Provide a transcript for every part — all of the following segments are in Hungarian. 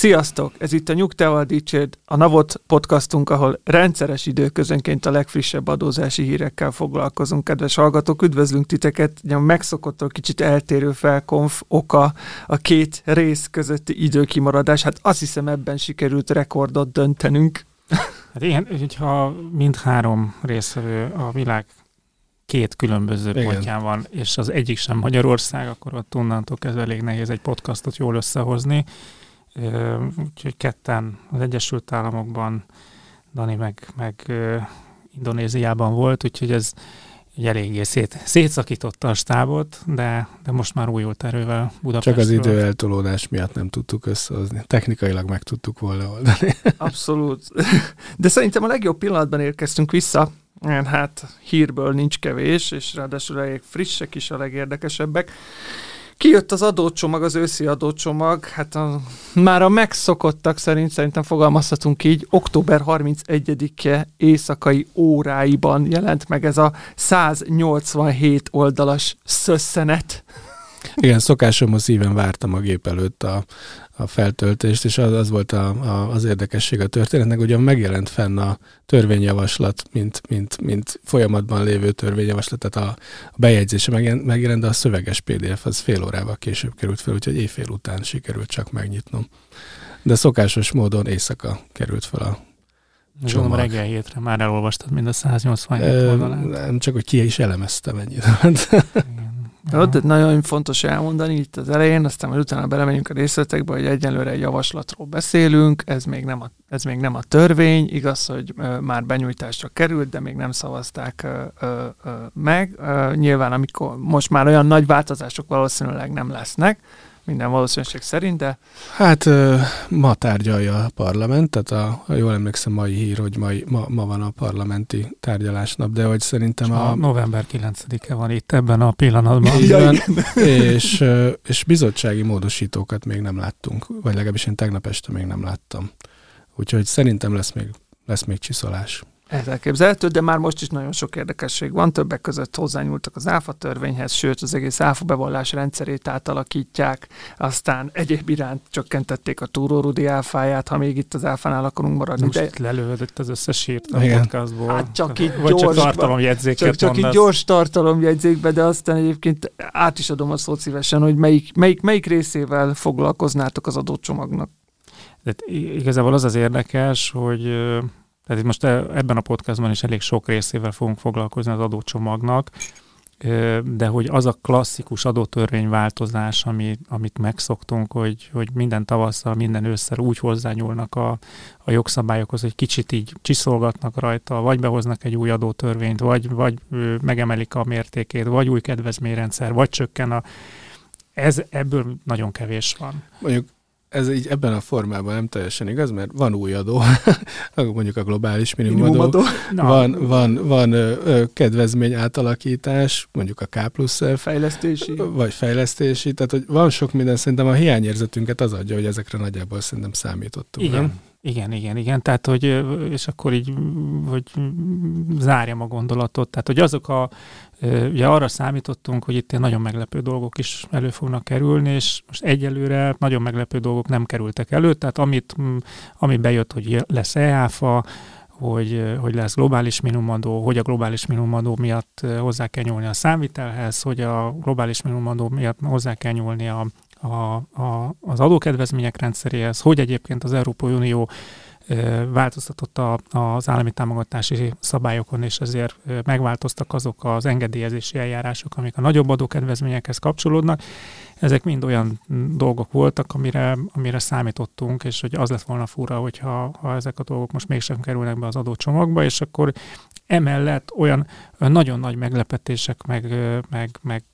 Sziasztok! Ez itt a Nyugtával Dicsérd, a Navot podcastunk, ahol rendszeres időközönként a legfrissebb adózási hírekkel foglalkozunk. Kedves hallgatók, üdvözlünk titeket! A megszokottól kicsit eltérő felkonf oka a két rész közötti időkimaradás. Hát azt hiszem ebben sikerült rekordot döntenünk. Hát igen, hogyha mindhárom részvevő a világ két különböző Igen. pontján van, és az egyik sem Magyarország, akkor ott onnantól kezdve elég nehéz egy podcastot jól összehozni. Úgyhogy ketten az Egyesült Államokban, Dani meg, meg Indonéziában volt, úgyhogy ez egy eléggé szét, szétszakította a stábot, de, de most már újult erővel Csak Budapestről. az idő eltolódás miatt nem tudtuk összehozni. Technikailag meg tudtuk volna oldani. Abszolút. De szerintem a legjobb pillanatban érkeztünk vissza. Hát hírből nincs kevés, és ráadásul elég frissek is a legérdekesebbek. Kijött az adócsomag, az őszi adócsomag, hát a, már a megszokottak szerint szerintem fogalmazhatunk így, október 31-e éjszakai óráiban jelent meg ez a 187 oldalas szösszenet. Igen, szokásomhoz szíven vártam a gép előtt a, a feltöltést, és az, az volt a, a, az érdekesség a történetnek, hogy megjelent fenn a törvényjavaslat, mint, mint, mint folyamatban lévő törvényjavaslat, tehát a, a bejegyzése megjelent, megjelent, de a szöveges PDF az fél órával később került fel, úgyhogy éjfél után sikerült csak megnyitnom. De szokásos módon éjszaka került fel a Gondolom csomag. reggel hétre már elolvastad mind a 187 Ö, oldalát. nem csak, hogy ki is elemeztem ennyit. Jó, de nagyon fontos elmondani itt az elején, aztán majd utána belemegyünk a részletekbe, hogy egyelőre egy javaslatról beszélünk, ez még nem a, ez még nem a törvény, igaz, hogy már benyújtásra került, de még nem szavazták meg. Nyilván, amikor most már olyan nagy változások valószínűleg nem lesznek, minden valószínűség szerint, de Hát ma tárgyalja a parlament, tehát a, ha jól emlékszem, mai hír, hogy mai, ma, ma van a parlamenti tárgyalásnap, de hogy szerintem A a... november 9-e van itt ebben a pillanatban. Van, és, és bizottsági módosítókat még nem láttunk, vagy legalábbis én tegnap este még nem láttam. Úgyhogy szerintem lesz még, lesz még csiszolás. Ez elképzelhető, de már most is nagyon sok érdekesség van. Többek között hozzányúltak az áfa törvényhez, sőt az egész áfa bevallás rendszerét átalakítják, aztán egyéb iránt csökkentették a túrórudi áfáját, ha még itt az áfánál akarunk maradni. Most De lelőtt az összes hírt a Igen. podcastból. Hát csak így Vagy csak gyorsban. tartalomjegyzéket csak, csak így gyors tartalomjegyzékbe, de aztán egyébként át is adom a szót szívesen, hogy melyik, melyik, melyik részével foglalkoznátok az adócsomagnak. De igazából az az érdekes, hogy tehát itt most e- ebben a podcastban is elég sok részével fogunk foglalkozni az adócsomagnak, de hogy az a klasszikus adótörvényváltozás, ami, amit megszoktunk, hogy, hogy minden tavasszal, minden ősszel úgy hozzányúlnak a, a jogszabályokhoz, hogy kicsit így csiszolgatnak rajta, vagy behoznak egy új adótörvényt, vagy, vagy megemelik a mértékét, vagy új kedvezményrendszer, vagy csökken a... Ez, ebből nagyon kevés van. Mondjuk ez így ebben a formában nem teljesen igaz, mert van új adó, mondjuk a globális minimumadó. Na, van, van, van ö, kedvezmény átalakítás, mondjuk a K plusz Fejlesztési. vagy fejlesztési, tehát hogy van sok minden, szerintem a hiányérzetünket az adja, hogy ezekre nagyjából szerintem számítottunk. Igen, Nem? igen, igen, igen. Tehát, hogy, és akkor így, hogy zárjam a gondolatot. Tehát, hogy azok a, ugye arra számítottunk, hogy itt nagyon meglepő dolgok is elő fognak kerülni, és most egyelőre nagyon meglepő dolgok nem kerültek elő. Tehát, amit, ami bejött, hogy lesz EÁFA, hogy, hogy lesz globális minimumadó, hogy a globális minimumadó miatt hozzá kell nyúlni a számvitelhez, hogy a globális minimumadó miatt hozzá kell nyúlni a, a, a, az adókedvezmények rendszeréhez, hogy egyébként az Európai Unió változtatott a, az állami támogatási szabályokon, és ezért megváltoztak azok az engedélyezési eljárások, amik a nagyobb adókedvezményekhez kapcsolódnak. Ezek mind olyan dolgok voltak, amire, amire számítottunk, és hogy az lett volna fura, hogyha ha ezek a dolgok most mégsem kerülnek be az adócsomagba, és akkor emellett olyan, nagyon nagy meglepetések, meg, meg, meg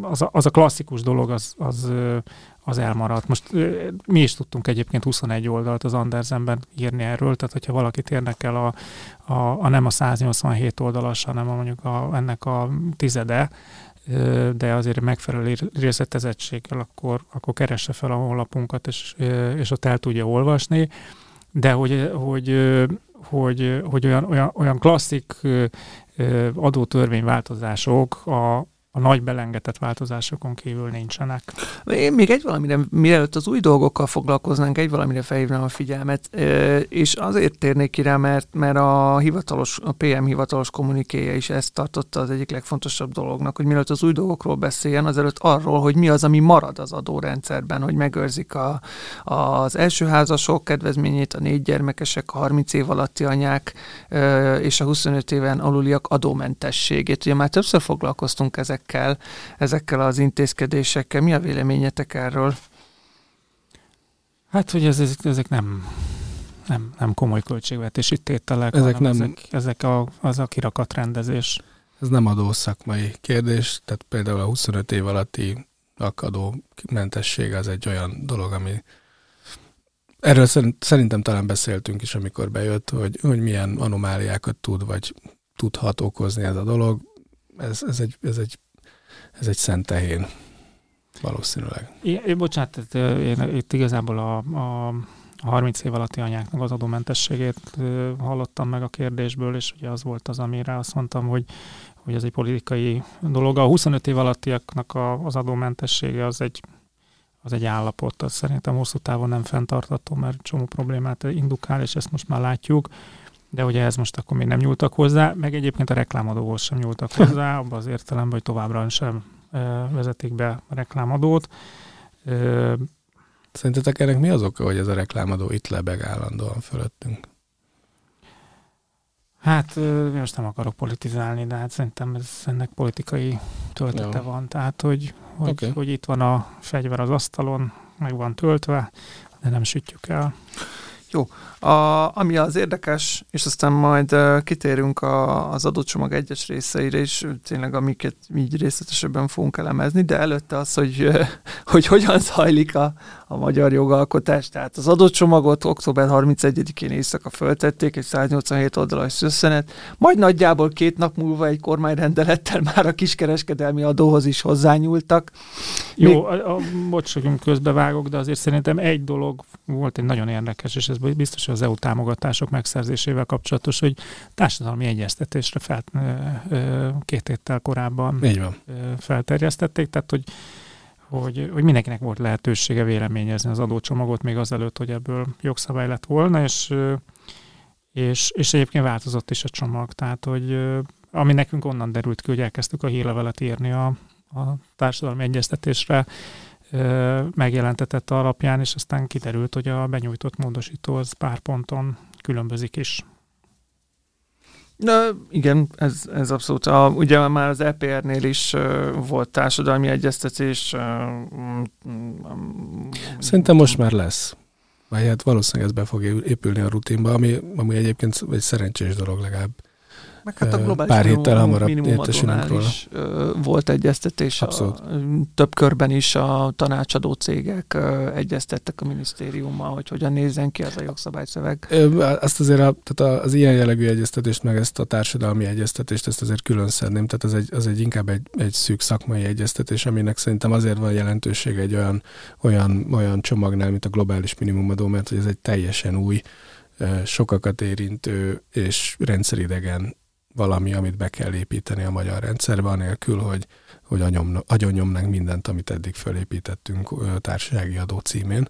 az, a, az a klasszikus dolog, az, az, az elmaradt. Most mi is tudtunk egyébként 21 oldalt az Andersenben írni erről, tehát hogyha valakit érdekel a, a, a nem a 187 oldalas, hanem a, mondjuk a, ennek a tizede, de azért megfelelő részletezettséggel, akkor, akkor keresse fel a honlapunkat, és, és ott el tudja olvasni. De hogy, hogy, hogy, hogy olyan, olyan, olyan klasszik adótörvényváltozások a, a nagy belengetett változásokon kívül nincsenek. Én még egy valamire, mielőtt az új dolgokkal foglalkoznánk, egy valamire felhívnám a figyelmet, és azért térnék ki rá, mert, mert a hivatalos, a PM hivatalos kommunikéje is ezt tartotta az egyik legfontosabb dolognak, hogy mielőtt az új dolgokról beszéljen, azelőtt arról, hogy mi az, ami marad az adórendszerben, hogy megőrzik a, az első házasok kedvezményét, a négy gyermekesek, a 30 év alatti anyák és a 25 éven aluliak adómentességét. Ugye már többször foglalkoztunk ezek ezekkel, ezekkel az intézkedésekkel. Mi a véleményetek erről? Hát, hogy ez, ezek, ezek nem, nem, nem komoly költségvetési tételek, ezek nem, ezek, ezek a, az a kirakat-rendezés. Ez nem adó szakmai kérdés, tehát például a 25 év alatti akadó mentesség az egy olyan dolog, ami erről szerintem talán beszéltünk is, amikor bejött, hogy, hogy milyen anomáliákat tud, vagy tudhat okozni ez a dolog. Ez, ez, egy, ez egy ez egy szent tehén. Valószínűleg. É, bocsánat, én itt igazából a, a 30 év alatti anyáknak az adómentességét hallottam meg a kérdésből, és ugye az volt az, amire azt mondtam, hogy, hogy ez egy politikai dolog. A 25 év alattiaknak a, az adómentessége az egy az egy állapot, az szerintem hosszú távon nem fenntartható, mert csomó problémát indukál, és ezt most már látjuk de ugye ez most akkor még nem nyúltak hozzá, meg egyébként a reklámadóhoz sem nyúltak hozzá, abban az értelemben, hogy továbbra sem vezetik be a reklámadót. Szerintetek ennek mi az oka, hogy ez a reklámadó itt lebeg állandóan fölöttünk? Hát most nem akarok politizálni, de hát szerintem ez, ennek politikai töltete Jó. van. Tehát, hogy, hogy, okay. hogy itt van a fegyver az asztalon, meg van töltve, de nem sütjük el. Jó, a, ami az érdekes, és aztán majd uh, kitérünk a, az adócsomag egyes részeire is, tényleg amiket így részletesebben fogunk elemezni, de előtte az, hogy, uh, hogy hogyan zajlik a, a magyar jogalkotás. Tehát az adócsomagot október 31-én éjszaka föltették, egy 187 oldalas összenet, majd nagyjából két nap múlva egy kormányrendelettel már a kiskereskedelmi adóhoz is hozzányúltak. Jó, Még... a, a, bocs, közbevágok, de azért szerintem egy dolog volt egy nagyon érdekes, és ez biztos, az EU támogatások megszerzésével kapcsolatos, hogy társadalmi egyeztetésre fel, két héttel korábban Így van. felterjesztették, tehát hogy hogy, hogy mindenkinek volt lehetősége véleményezni az adócsomagot még azelőtt, hogy ebből jogszabály lett volna, és, és, és egyébként változott is a csomag. Tehát, hogy ami nekünk onnan derült ki, hogy elkezdtük a hírlevelet írni a, a társadalmi egyeztetésre, megjelentetett alapján, és aztán kiderült, hogy a benyújtott módosító az pár ponton különbözik is. Na, igen, ez, ez abszolút. A, ugye már az EPR-nél is uh, volt társadalmi egyeztetés. Uh, Szerintem most már lesz. Vagy hát valószínűleg ez be fog épülni a rutinba, ami, ami egyébként egy szerencsés dolog legalább meg hát a globális pár héttel hamarabb értesülünk róla. Is, volt egyeztetés, a, több körben is a tanácsadó cégek egyeztettek a minisztériummal, hogy hogyan nézzen ki az a jogszabályszöveg. Azt azért a, tehát az ilyen jellegű egyeztetést, meg ezt a társadalmi egyeztetést, ezt azért külön szedném, tehát az egy, az egy inkább egy, egy szűk szakmai egyeztetés, aminek szerintem azért van jelentőség egy olyan, olyan, olyan csomagnál, mint a globális minimumadó, mert hogy ez egy teljesen új, sokakat érintő és rendszeridegen valami, amit be kell építeni a magyar rendszerbe, anélkül, hogy, hogy agyonnyomnánk mindent, amit eddig fölépítettünk társasági adó címén.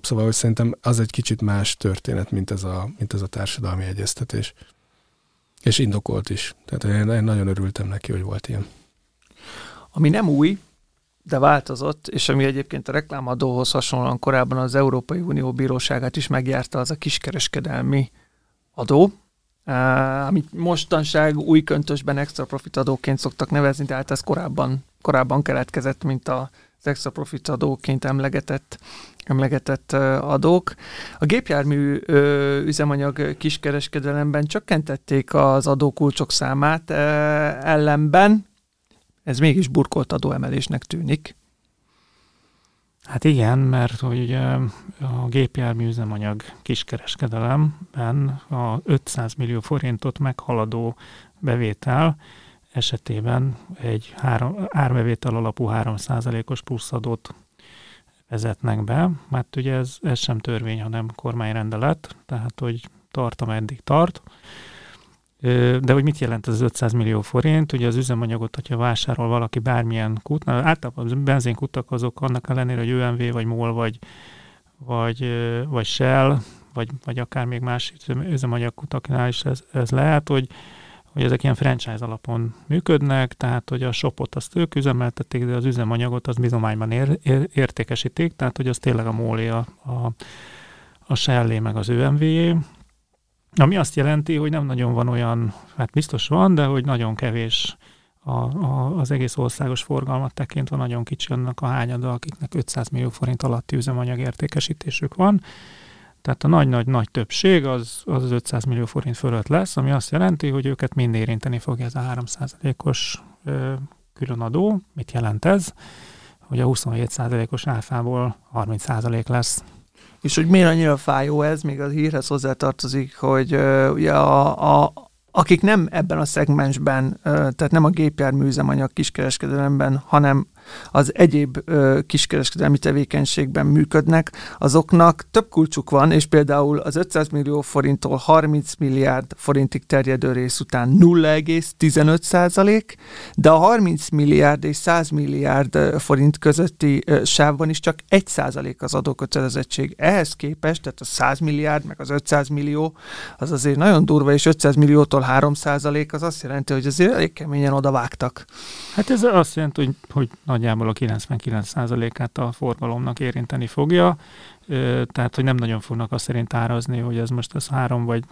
Szóval, hogy szerintem az egy kicsit más történet, mint ez a, mint ez a társadalmi egyeztetés. És indokolt is. Tehát én, én nagyon örültem neki, hogy volt ilyen. Ami nem új, de változott, és ami egyébként a reklámadóhoz hasonlóan korábban az Európai Unió bíróságát is megjárta, az a kiskereskedelmi adó, Uh, amit mostanság új köntösben extra profit adóként szoktak nevezni, de hát ez korábban, korábban keletkezett, mint az extra profit adóként emlegetett, emlegetett uh, adók. A gépjármű uh, üzemanyag kiskereskedelemben csökkentették az adókulcsok számát, ellenben ez mégis burkolt adóemelésnek tűnik. Hát igen, mert hogy ugye a gépjármű üzemanyag kiskereskedelemben a 500 millió forintot meghaladó bevétel esetében egy három, árbevétel alapú 3%-os pluszadót vezetnek be, mert ugye ez, ez sem törvény, hanem kormányrendelet, tehát hogy tart, ameddig tart. De hogy mit jelent az 500 millió forint? Ugye az üzemanyagot, hogyha vásárol valaki bármilyen kút, általában a benzinkutak azok annak ellenére, hogy ÖMV, vagy MOL, vagy, vagy, vagy Shell, vagy, vagy akár még más üzemanyagkutaknál is ez, ez lehet, hogy, hogy ezek ilyen franchise alapon működnek, tehát hogy a shopot azt ők üzemeltetik, de az üzemanyagot az bizományban ér, ér, értékesítik, tehát hogy az tényleg a MOL, a, a, a Shell meg az ÖMV, ami azt jelenti, hogy nem nagyon van olyan, hát biztos van, de hogy nagyon kevés a, a, az egész országos forgalmat tekintve nagyon kicsi annak a hányada, akiknek 500 millió forint alatti üzemanyag értékesítésük van. Tehát a nagy-nagy-nagy többség az, az az 500 millió forint fölött lesz, ami azt jelenti, hogy őket mind érinteni fogja ez a 3%-os különadó. Mit jelent ez? Hogy a 27%-os áfából 30% lesz. És hogy miért annyira fájó ez, még a hírhez hozzátartozik, hogy uh, ugye a, a, akik nem ebben a szegmensben, tehát nem a gépjárműzemanyag kiskereskedelemben, hanem az egyéb ö, kiskereskedelmi tevékenységben működnek, azoknak több kulcsuk van, és például az 500 millió forinttól 30 milliárd forintig terjedő rész után 0,15 százalék, de a 30 milliárd és 100 milliárd forint közötti ö, sávban is csak 1 százalék az adókötelezettség. Ehhez képest, tehát a 100 milliárd meg az 500 millió, az azért nagyon durva, és 500 milliótól 3 százalék, az azt jelenti, hogy azért elég keményen odavágtak. Hát ez azt jelenti, hogy, hogy nagyjából a 99%-át a forgalomnak érinteni fogja, tehát hogy nem nagyon fognak azt szerint árazni, hogy ez most ez három vagy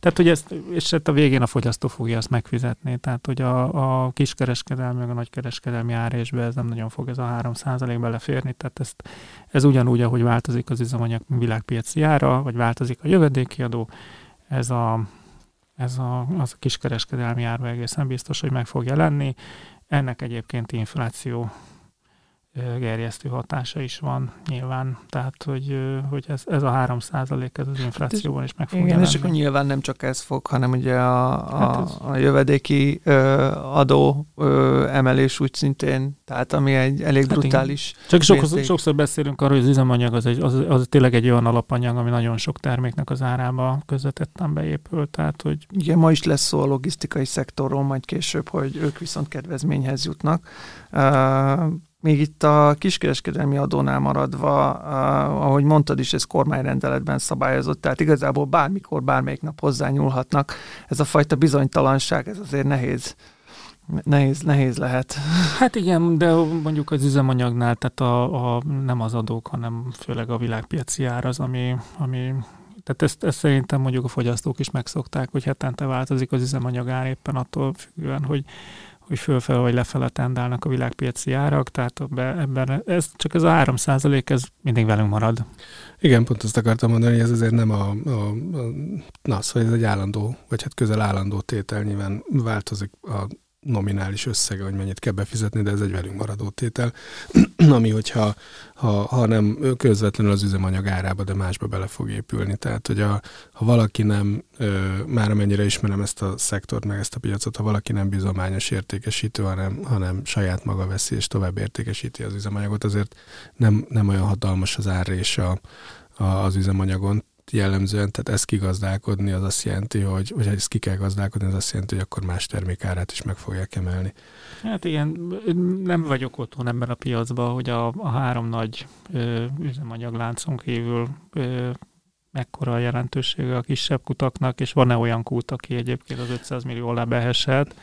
tehát, hogy ezt, és hát a végén a fogyasztó fogja azt megfizetni, tehát, hogy a, a kiskereskedelmi, meg a nagykereskedelmi árésbe ez nem nagyon fog ez a 3% beleférni, tehát ezt, ez ugyanúgy, ahogy változik az üzemanyag világpiaci ára, vagy változik a jövedéki adó, ez a, ez a, az a kiskereskedelmi árba egészen biztos, hogy meg fog jelenni, ennek egyébként infláció gerjesztő hatása is van nyilván, tehát hogy, hogy ez, ez a 3 százalék ez az inflációban is meg fog Igen, jelenni. és akkor nyilván nem csak ez fog, hanem ugye a, a, hát ez... a jövedéki ö, adó ö, emelés úgy szintén, tehát ami egy elég hát brutális. Igen. Csak sokszor, sokszor beszélünk arról, hogy az üzemanyag az, egy, az, az tényleg egy olyan alapanyag, ami nagyon sok terméknek az árába közvetetten beépül, tehát hogy... Igen, ma is lesz szó a logisztikai szektorról majd később, hogy ők viszont kedvezményhez jutnak. Uh, még itt a kiskereskedelmi adónál maradva, ahogy mondtad is, ez kormányrendeletben szabályozott, tehát igazából bármikor, bármelyik nap hozzányúlhatnak. Ez a fajta bizonytalanság, ez azért nehéz nehéz, nehéz lehet. Hát igen, de mondjuk az üzemanyagnál, tehát a, a, nem az adók, hanem főleg a világpiaci ár az, ami, ami tehát ezt, ezt szerintem mondjuk a fogyasztók is megszokták, hogy hetente változik az üzemanyag ár éppen attól függően, hogy hogy fölfel vagy lefele tendálnak a világpiaci árak, tehát ebben ez, csak ez a 3% ez mindig velünk marad. Igen, pont azt akartam mondani, hogy ez azért nem a, a, a na, szóval ez egy állandó, vagy hát közel állandó tétel, nyilván változik a nominális összege, hogy mennyit kell befizetni, de ez egy velünk maradó tétel, ami hogyha ha, ha nem közvetlenül az üzemanyag árába, de másba bele fog épülni. Tehát, hogy a, ha valaki nem, ö, már amennyire ismerem ezt a szektort, meg ezt a piacot, ha valaki nem bizományos értékesítő, hanem, hanem saját maga veszi és tovább értékesíti az üzemanyagot, azért nem, nem olyan hatalmas az árrés a, a, az üzemanyagon, jellemzően, tehát ezt kigazdálkodni az azt jelenti, hogy, hogy ezt ki kell gazdálkodni, az azt jelenti, hogy akkor más termékárát is meg fogják emelni. Hát igen, nem vagyok otthon ebben a piacban, hogy a, a három nagy ö, üzemanyagláncon kívül ö, mekkora a jelentősége a kisebb kutaknak, és van-e olyan kút, aki egyébként az 500 millió alá behesett,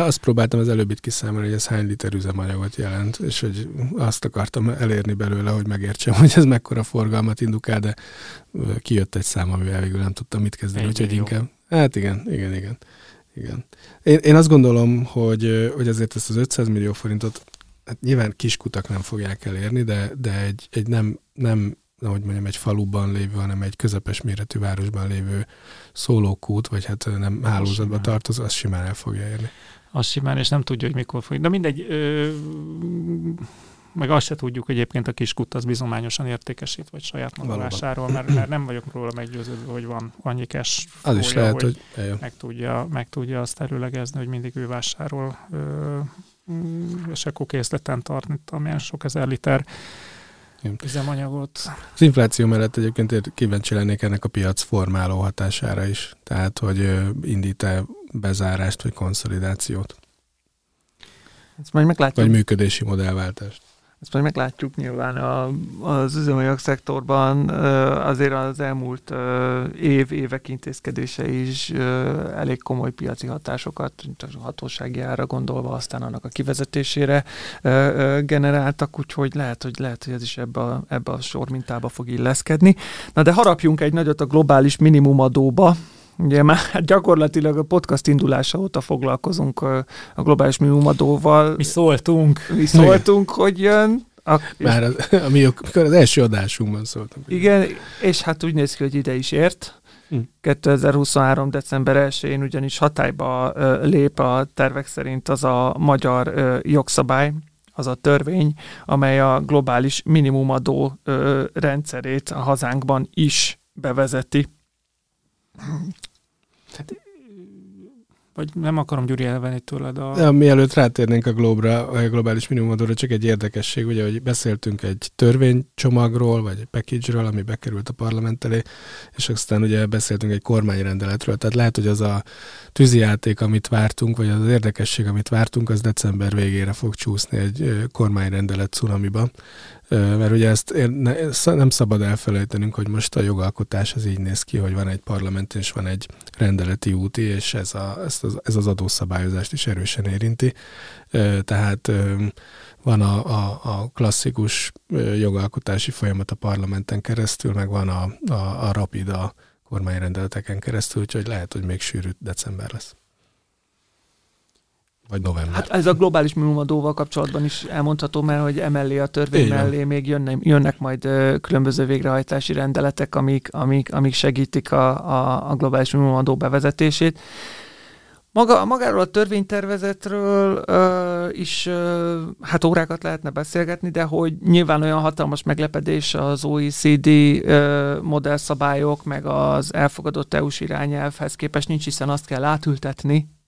azt próbáltam az előbb itt kiszámolni, hogy ez hány liter üzemanyagot jelent, és hogy azt akartam elérni belőle, hogy megértsem, hogy ez mekkora forgalmat indukál, de kijött egy szám, amivel végül nem tudtam mit kezdeni, úgyhogy inkább. Hát igen, igen, igen. igen. Én, én azt gondolom, hogy, hogy azért ezt az 500 millió forintot hát nyilván kiskutak nem fogják elérni, de, de egy, egy nem, nem hogy mondjam, egy faluban lévő, hanem egy közepes méretű városban lévő szólókút, vagy hát nem hálózatba tartozó, az simán el fogja érni. Az simán, és nem tudja, hogy mikor fog. De mindegy, ö, meg azt se tudjuk, hogy egyébként a kiskut az bizományosan értékesít, vagy saját magalásáról, mert, mert nem vagyok róla meggyőződve, hogy van annyi cash Az is lehet, hogy, hogy meg, tudja, meg tudja azt előlegezni, hogy mindig ő vásárol, ö, és akkor készleten tart, amilyen sok ezer liter üzemanyagot. Az infláció mellett egyébként kíváncsi lennék ennek a piac formáló hatására is. Tehát, hogy indít-e bezárást vagy konszolidációt? Ezt majd meglátjuk. Vagy működési modellváltást. Ezt majd meglátjuk nyilván a, az üzemanyag szektorban azért az elmúlt év, évek intézkedése is elég komoly piaci hatásokat, a hatósági ára gondolva, aztán annak a kivezetésére generáltak, úgyhogy lehet, hogy lehet, hogy ez is ebbe a, ebbe a sor mintába fog illeszkedni. Na de harapjunk egy nagyot a globális minimumadóba, Ugye már hát gyakorlatilag a podcast indulása óta foglalkozunk a globális minimumadóval. Mi szóltunk. Mi szóltunk, Igen. hogy jön. A, már az, amikor az első adásunkban szóltunk. Igen, és hát úgy néz ki, hogy ide is ért. Hm. 2023. december 1-én ugyanis hatályba lép a tervek szerint az a magyar jogszabály, az a törvény, amely a globális minimumadó rendszerét a hazánkban is bevezeti. Hát, vagy nem akarom Gyuri elvenni tőled a... Mielőtt rátérnénk a globra, a globális minimumadóra, csak egy érdekesség, ugye, hogy beszéltünk egy törvénycsomagról, vagy egy package-ről, ami bekerült a parlament elé, és aztán ugye beszéltünk egy kormányrendeletről. Tehát lehet, hogy az a tűzijáték, amit vártunk, vagy az érdekesség, amit vártunk, az december végére fog csúszni egy kormányrendelet cunamiba mert ugye ezt nem szabad elfelejtenünk, hogy most a jogalkotás az így néz ki, hogy van egy parlament és van egy rendeleti úti, és ez, a, ez, az, adószabályozást is erősen érinti. Tehát van a, a, a klasszikus jogalkotási folyamat a parlamenten keresztül, meg van a, a, a rapid a kormányrendeleteken keresztül, úgyhogy lehet, hogy még sűrű december lesz. Vagy november. Hát ez a globális minimumadóval kapcsolatban is elmondható, mert hogy emellé a törvény Igen. mellé még jönnek, jönnek majd ö, különböző végrehajtási rendeletek, amik, amik, amik segítik a, a, a globális minimumadó bevezetését. Maga, magáról a törvénytervezetről ö, is ö, hát órákat lehetne beszélgetni, de hogy nyilván olyan hatalmas meglepedés az OECD ö, modellszabályok, meg az elfogadott EU-s irányelvhez képest nincs, hiszen azt kell átültetni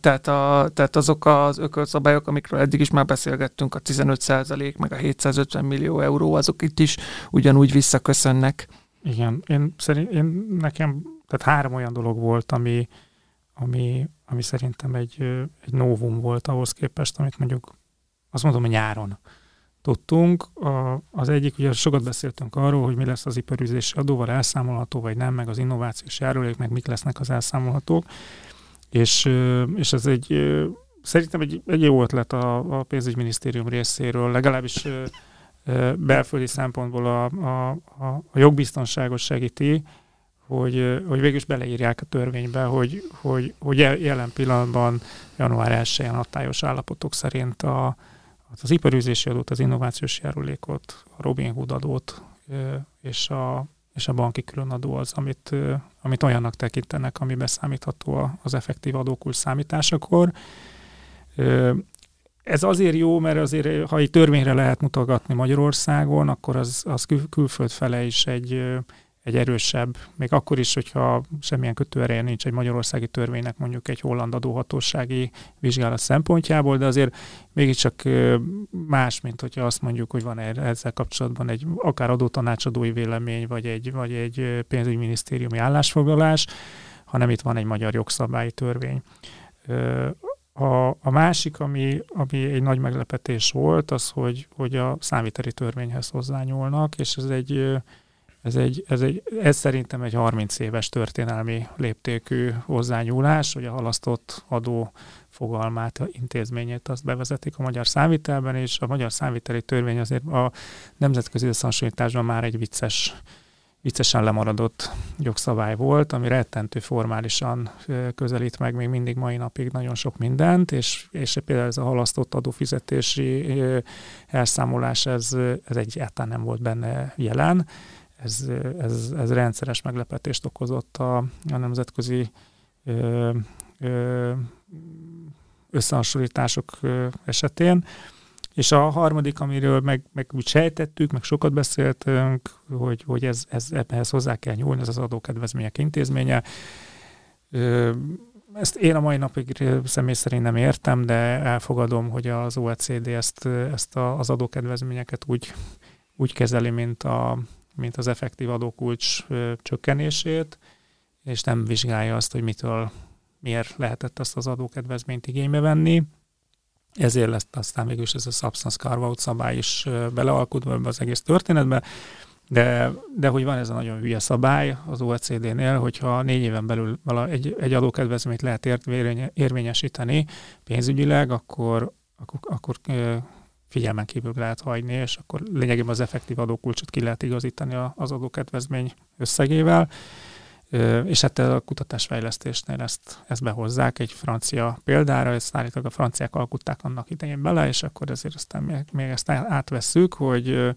tehát, a, tehát azok az ökölszabályok, amikről eddig is már beszélgettünk, a 15% meg a 750 millió euró, azok itt is ugyanúgy visszaköszönnek. Igen, én szerint, én nekem, tehát három olyan dolog volt, ami, ami, ami szerintem egy, egy novum volt ahhoz képest, amit mondjuk azt mondom, hogy nyáron tudtunk. A, az egyik, ugye sokat beszéltünk arról, hogy mi lesz az iparüzési adóval elszámolható, vagy nem, meg az innovációs járulék, meg mik lesznek az elszámolhatók. És, és ez egy, szerintem egy, egy jó ötlet a, a pénzügyminisztérium részéről, legalábbis belföldi szempontból a, a, a, jogbiztonságot segíti, hogy, hogy végül is beleírják a törvénybe, hogy, hogy, hogy jelen pillanatban január 1-én hatályos állapotok szerint a, az iparűzési adót, az innovációs járulékot, a Robin Hood adót és a, és a banki különadó az, amit, amit olyannak tekintenek, ami beszámítható az effektív adókulcs számításakor. Ez azért jó, mert azért, ha egy törvényre lehet mutogatni Magyarországon, akkor az, az kül- külföld fele is egy, egy erősebb, még akkor is, hogyha semmilyen kötőereje nincs egy magyarországi törvénynek mondjuk egy holland adóhatósági vizsgálat szempontjából, de azért mégiscsak más, mint hogyha azt mondjuk, hogy van ezzel kapcsolatban egy akár adótanácsadói vélemény, vagy egy, vagy egy pénzügyminisztériumi állásfoglalás, hanem itt van egy magyar jogszabályi törvény. A, a másik, ami, ami egy nagy meglepetés volt, az, hogy, hogy a számviteli törvényhez hozzányúlnak, és ez egy ez, egy, ez, egy, ez szerintem egy 30 éves történelmi léptékű hozzányúlás, hogy a halasztott adó fogalmát, intézményét azt bevezetik a magyar számvitelben, és a magyar számviteli törvény azért a nemzetközi összehasonlításban már egy vicces viccesen lemaradott jogszabály volt, ami rettentő formálisan közelít meg még mindig mai napig nagyon sok mindent, és, és például ez a halasztott adófizetési elszámolás, ez, ez egyáltalán nem volt benne jelen. Ez, ez, ez rendszeres meglepetést okozott a, a nemzetközi ö, ö, összehasonlítások esetén. És a harmadik, amiről meg, meg úgy sejtettük, meg sokat beszéltünk, hogy, hogy ez, ez, ehhez hozzá kell nyúlni, ez az adókedvezmények intézménye. Ezt én a mai napig személy szerint nem értem, de elfogadom, hogy az OECD ezt, ezt az adókedvezményeket úgy, úgy kezeli, mint, a, mint az effektív adókulcs csökkenését, és nem vizsgálja azt, hogy mitől, miért lehetett ezt az adókedvezményt igénybe venni. Ezért lesz aztán mégis ez a substance carve szabály is belealkutva ebbe az egész történetbe, de, de hogy van ez a nagyon hülye szabály az OECD-nél, hogyha négy éven belül vala egy, egy adókedvezményt lehet érvényesíteni pénzügyileg, akkor, akkor, akkor figyelmen kívül lehet hagyni, és akkor lényegében az effektív adókulcsot ki lehet igazítani az adókedvezmény összegével. És hát a kutatásfejlesztésnél ezt, ezt behozzák egy francia példára, ezt állítólag a franciák alkutták annak idején bele, és akkor ezért aztán még, még ezt átvesszük, hogy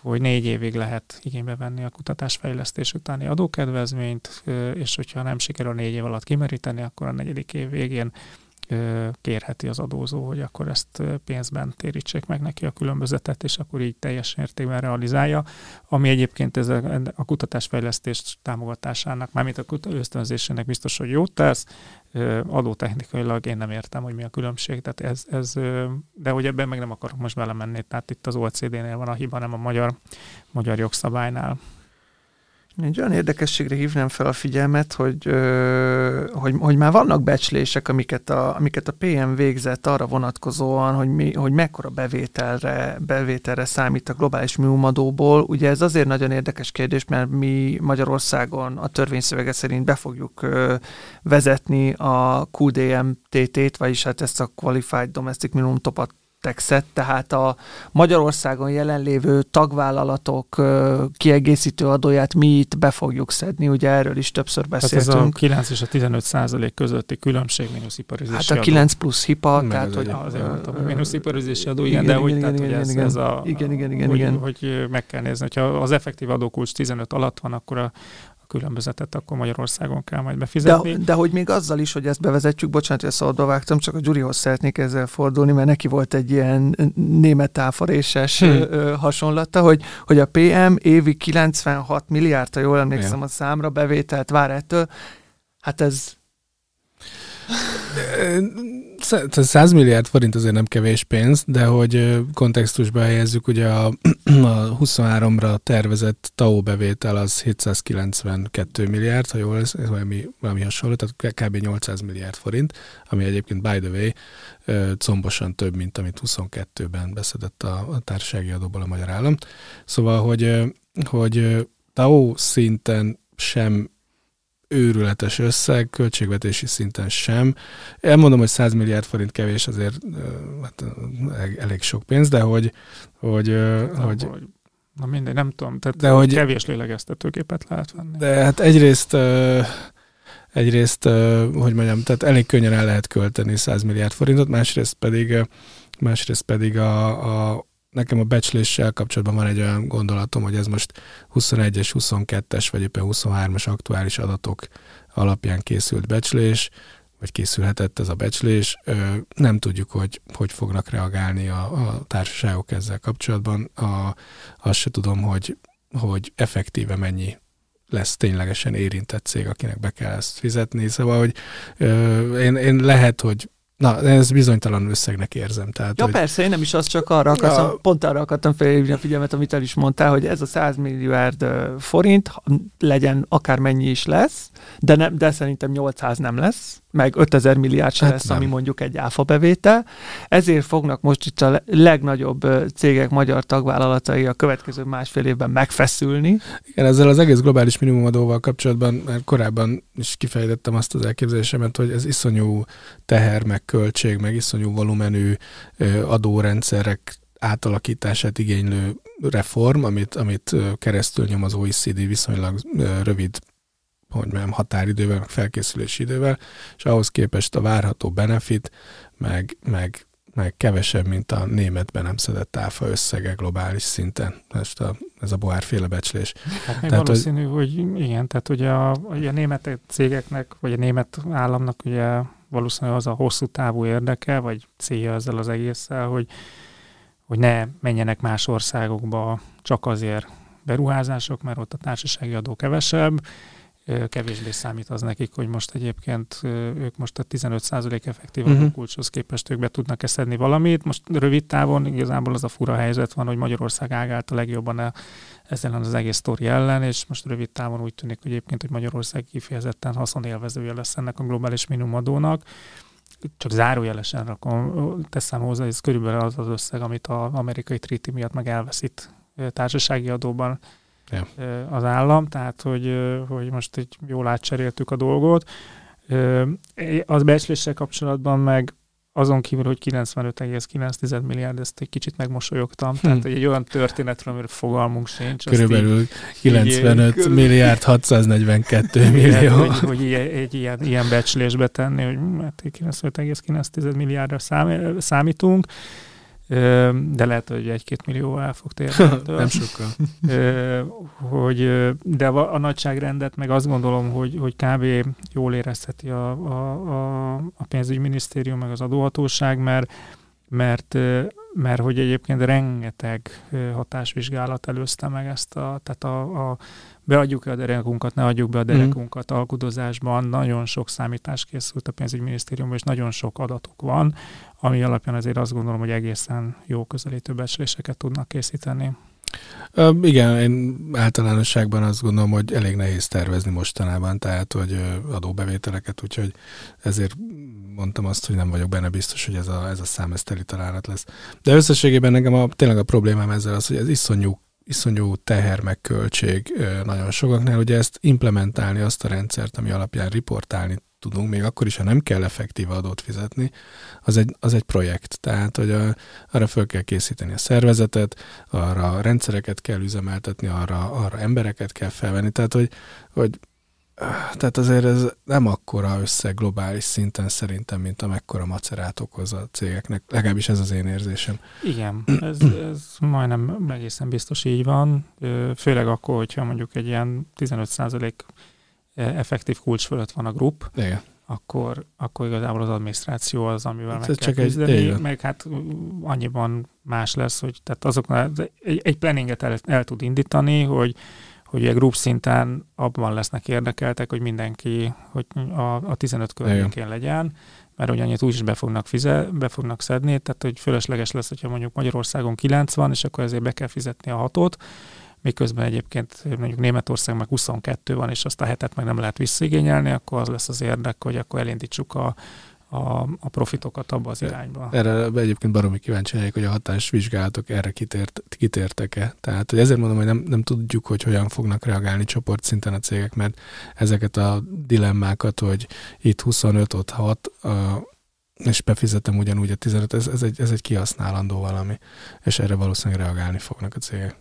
hogy négy évig lehet igénybe venni a kutatásfejlesztés utáni adókedvezményt, és hogyha nem sikerül négy év alatt kimeríteni, akkor a negyedik év végén kérheti az adózó, hogy akkor ezt pénzben térítsék meg neki a különbözetet, és akkor így teljes mértékben realizálja, ami egyébként ez a, a kutatásfejlesztés támogatásának, mármint a ösztönzésének biztos, hogy jót tesz, adótechnikailag én nem értem, hogy mi a különbség, tehát ez, ez de hogy ebben meg nem akarok most belemenni, tehát itt az OECD-nél van a hiba, nem a magyar, magyar jogszabálynál. Egy olyan érdekességre hívnám fel a figyelmet, hogy, hogy, hogy már vannak becslések, amiket a, amiket a PM végzett arra vonatkozóan, hogy, mi, hogy mekkora bevételre, bevételre számít a globális műumadóból. Ugye ez azért nagyon érdekes kérdés, mert mi Magyarországon a törvényszövege szerint be fogjuk vezetni a QDMTT-t, vagyis hát ezt a Qualified Domestic Minimum Top Texet, tehát a Magyarországon jelenlévő tagvállalatok kiegészítő adóját mi itt be fogjuk szedni, ugye erről is többször beszéltünk. Hát ez a 9 és a 15 százalék közötti különbség mínusz iparizési Hát a 9 adó. plusz hipa, Meg tehát hogy... Azért mondtam, a mínusz iparizési adó, igen, igen, de igen, úgy, igen, tehát, igen, hogy ez, igen, ez a... Igen, igen, igen, hogy, igen. Hogy meg kell nézni, hogyha az effektív adókulcs 15 alatt van, akkor a különbözetet akkor Magyarországon kell majd befizetni. De, de hogy még azzal is, hogy ezt bevezetjük, bocsánat, hogy szabadba vágtam, csak a Gyurihoz szeretnék ezzel fordulni, mert neki volt egy ilyen német áforéses hmm. hasonlata, hogy, hogy a PM évi 96 milliárd, ha jól emlékszem ja. a számra, bevételt vár ettől. Hát ez 100 milliárd forint azért nem kevés pénz, de hogy kontextusba helyezzük, ugye a, a 23-ra tervezett TAO bevétel az 792 milliárd, ha jól lesz, valami, valami hasonló, tehát kb. 800 milliárd forint, ami egyébként by the way combosan több, mint amit 22-ben beszedett a, a társasági adóból a magyar állam. Szóval, hogy, hogy TAO szinten sem őrületes összeg, költségvetési szinten sem. Elmondom, hogy 100 milliárd forint kevés, azért hát, elég sok pénz, de hogy... hogy, Na, hogy hogy Na mindegy, nem tudom, tehát de hogy, kevés lélegeztetőgépet lehet venni. De hát egyrészt egyrészt, hogy mondjam, tehát elég könnyen el lehet költeni 100 milliárd forintot, másrészt pedig, másrészt pedig a, a nekem a becsléssel kapcsolatban van egy olyan gondolatom, hogy ez most 21-es, 22-es, vagy éppen 23-as aktuális adatok alapján készült becslés, vagy készülhetett ez a becslés. Nem tudjuk, hogy hogy fognak reagálni a, a társaságok ezzel kapcsolatban. A, azt se tudom, hogy, hogy effektíve mennyi lesz ténylegesen érintett cég, akinek be kell ezt fizetni. Szóval, hogy ö, én, én lehet, hogy Na, ez bizonytalan összegnek érzem. Tehát, ja hogy... persze, én nem is az csak arra akartam, ja. pont arra akartam felhívni a figyelmet, amit el is mondtál, hogy ez a 100 milliárd forint legyen akármennyi is lesz, de, nem, de szerintem 800 nem lesz, meg 5000 milliárd se hát lesz, nem. ami mondjuk egy áfa bevétel. Ezért fognak most itt a legnagyobb cégek, magyar tagvállalatai a következő másfél évben megfeszülni. Igen, ezzel az egész globális minimumadóval kapcsolatban már korábban is kifejtettem azt az elképzelésemet, hogy ez iszonyú teher, meg költség, meg iszonyú volumenű adórendszerek átalakítását igénylő reform, amit, amit keresztül nyom az OECD viszonylag rövid hogy mondjam, határidővel, meg felkészülési idővel, és ahhoz képest a várható benefit, meg, meg, meg kevesebb, mint a németben nem szedett áfa összege globális szinten. Ez a, ez a bohárféle becslés. Hát tehát, valószínű, hogy, hogy igen, tehát ugye a, a német cégeknek, vagy a német államnak ugye valószínűleg az a hosszú távú érdeke, vagy célja ezzel az egésszel, hogy, hogy ne menjenek más országokba csak azért beruházások, mert ott a társasági adó kevesebb, kevésbé számít az nekik, hogy most egyébként ők most a 15% effektív uh-huh. adókulcshoz képest ők be tudnak-e szedni valamit. Most rövid távon igazából az a fura helyzet van, hogy Magyarország ágált a legjobban a, ezzel az egész sztori ellen, és most rövid távon úgy tűnik hogy egyébként, hogy Magyarország kifejezetten haszonélvezője lesz ennek a globális minimumadónak csak zárójelesen rakom, teszem hozzá, ez körülbelül az az összeg, amit az amerikai triti miatt meg elveszít társasági adóban ja. az állam, tehát hogy, hogy most egy jól átcseréltük a dolgot. Az becsléssel kapcsolatban meg azon kívül, hogy 95,9 milliárd, ezt egy kicsit megmosolyogtam. Hm. Tehát egy olyan történetről, amiről fogalmunk sincs. Körülbelül így, 95 így, milliárd 642 millió. hogy, hogy ilyen, egy ilyen, ilyen becslésbe tenni, hogy 95,9 hm, milliárdra számítunk de lehet, hogy egy-két millió el fog térni. Nem sokkal. hogy, de a nagyságrendet meg azt gondolom, hogy, hogy kb. jól érezheti a, a, a, a pénzügyminisztérium meg az adóhatóság, mert mert, mert hogy egyébként rengeteg hatásvizsgálat előzte meg ezt a, tehát a, a beadjuk-e a derekunkat, ne adjuk be a mhm. derekunkat mm. alkudozásban, nagyon sok számítás készült a pénzügyminisztériumban, és nagyon sok adatok van, ami alapján azért azt gondolom, hogy egészen jó közelítő becsléseket tudnak készíteni. Ö, igen, én általánosságban azt gondolom, hogy elég nehéz tervezni mostanában, tehát, hogy adóbevételeket, úgyhogy ezért mondtam azt, hogy nem vagyok benne biztos, hogy ez a, ez a szám ez teli találat lesz. De összességében nekem a, tényleg a problémám ezzel az, hogy ez iszonyú iszonyú teher meg költség nagyon sokaknál, ugye ezt implementálni azt a rendszert, ami alapján riportálni tudunk, még akkor is, ha nem kell effektív adót fizetni, az egy, az egy projekt. Tehát, hogy a, arra föl kell készíteni a szervezetet, arra rendszereket kell üzemeltetni, arra, arra embereket kell felvenni. Tehát, hogy, hogy tehát azért ez nem akkora összeg globális szinten szerintem, mint amekkora macerát okoz a cégeknek. Legalábbis ez az én érzésem. Igen, ez, ez majdnem egészen biztos így van. Főleg akkor, hogyha mondjuk egy ilyen 15% effektív kulcs fölött van a grup, Igen. Akkor, akkor igazából az adminisztráció az, amivel hát meg kell csak küzdeni, egy, meg hát annyiban más lesz, hogy tehát azoknál egy, egy planninget el, el tud indítani, hogy hogy a group szinten abban lesznek érdekeltek, hogy mindenki hogy a, a 15 környékén legyen, mert hogy annyit úgyis be fognak, fize, be fognak szedni, tehát hogy fölösleges lesz, hogyha mondjuk Magyarországon 90, és akkor ezért be kell fizetni a hatot, miközben egyébként mondjuk Németország meg 22 van, és azt a hetet meg nem lehet visszigényelni, akkor az lesz az érdek, hogy akkor elindítsuk a, a, a profitokat abba az irányba. Erre egyébként baromi kíváncsi vagyok, hogy a hatásvizsgálatok erre kitért, kitértek-e. Tehát hogy ezért mondom, hogy nem, nem tudjuk, hogy hogyan fognak reagálni csoportszinten a cégek, mert ezeket a dilemmákat, hogy itt 25, ott 6, a, és befizetem ugyanúgy a 15, ez, ez, egy, ez egy kihasználandó valami, és erre valószínűleg reagálni fognak a cégek.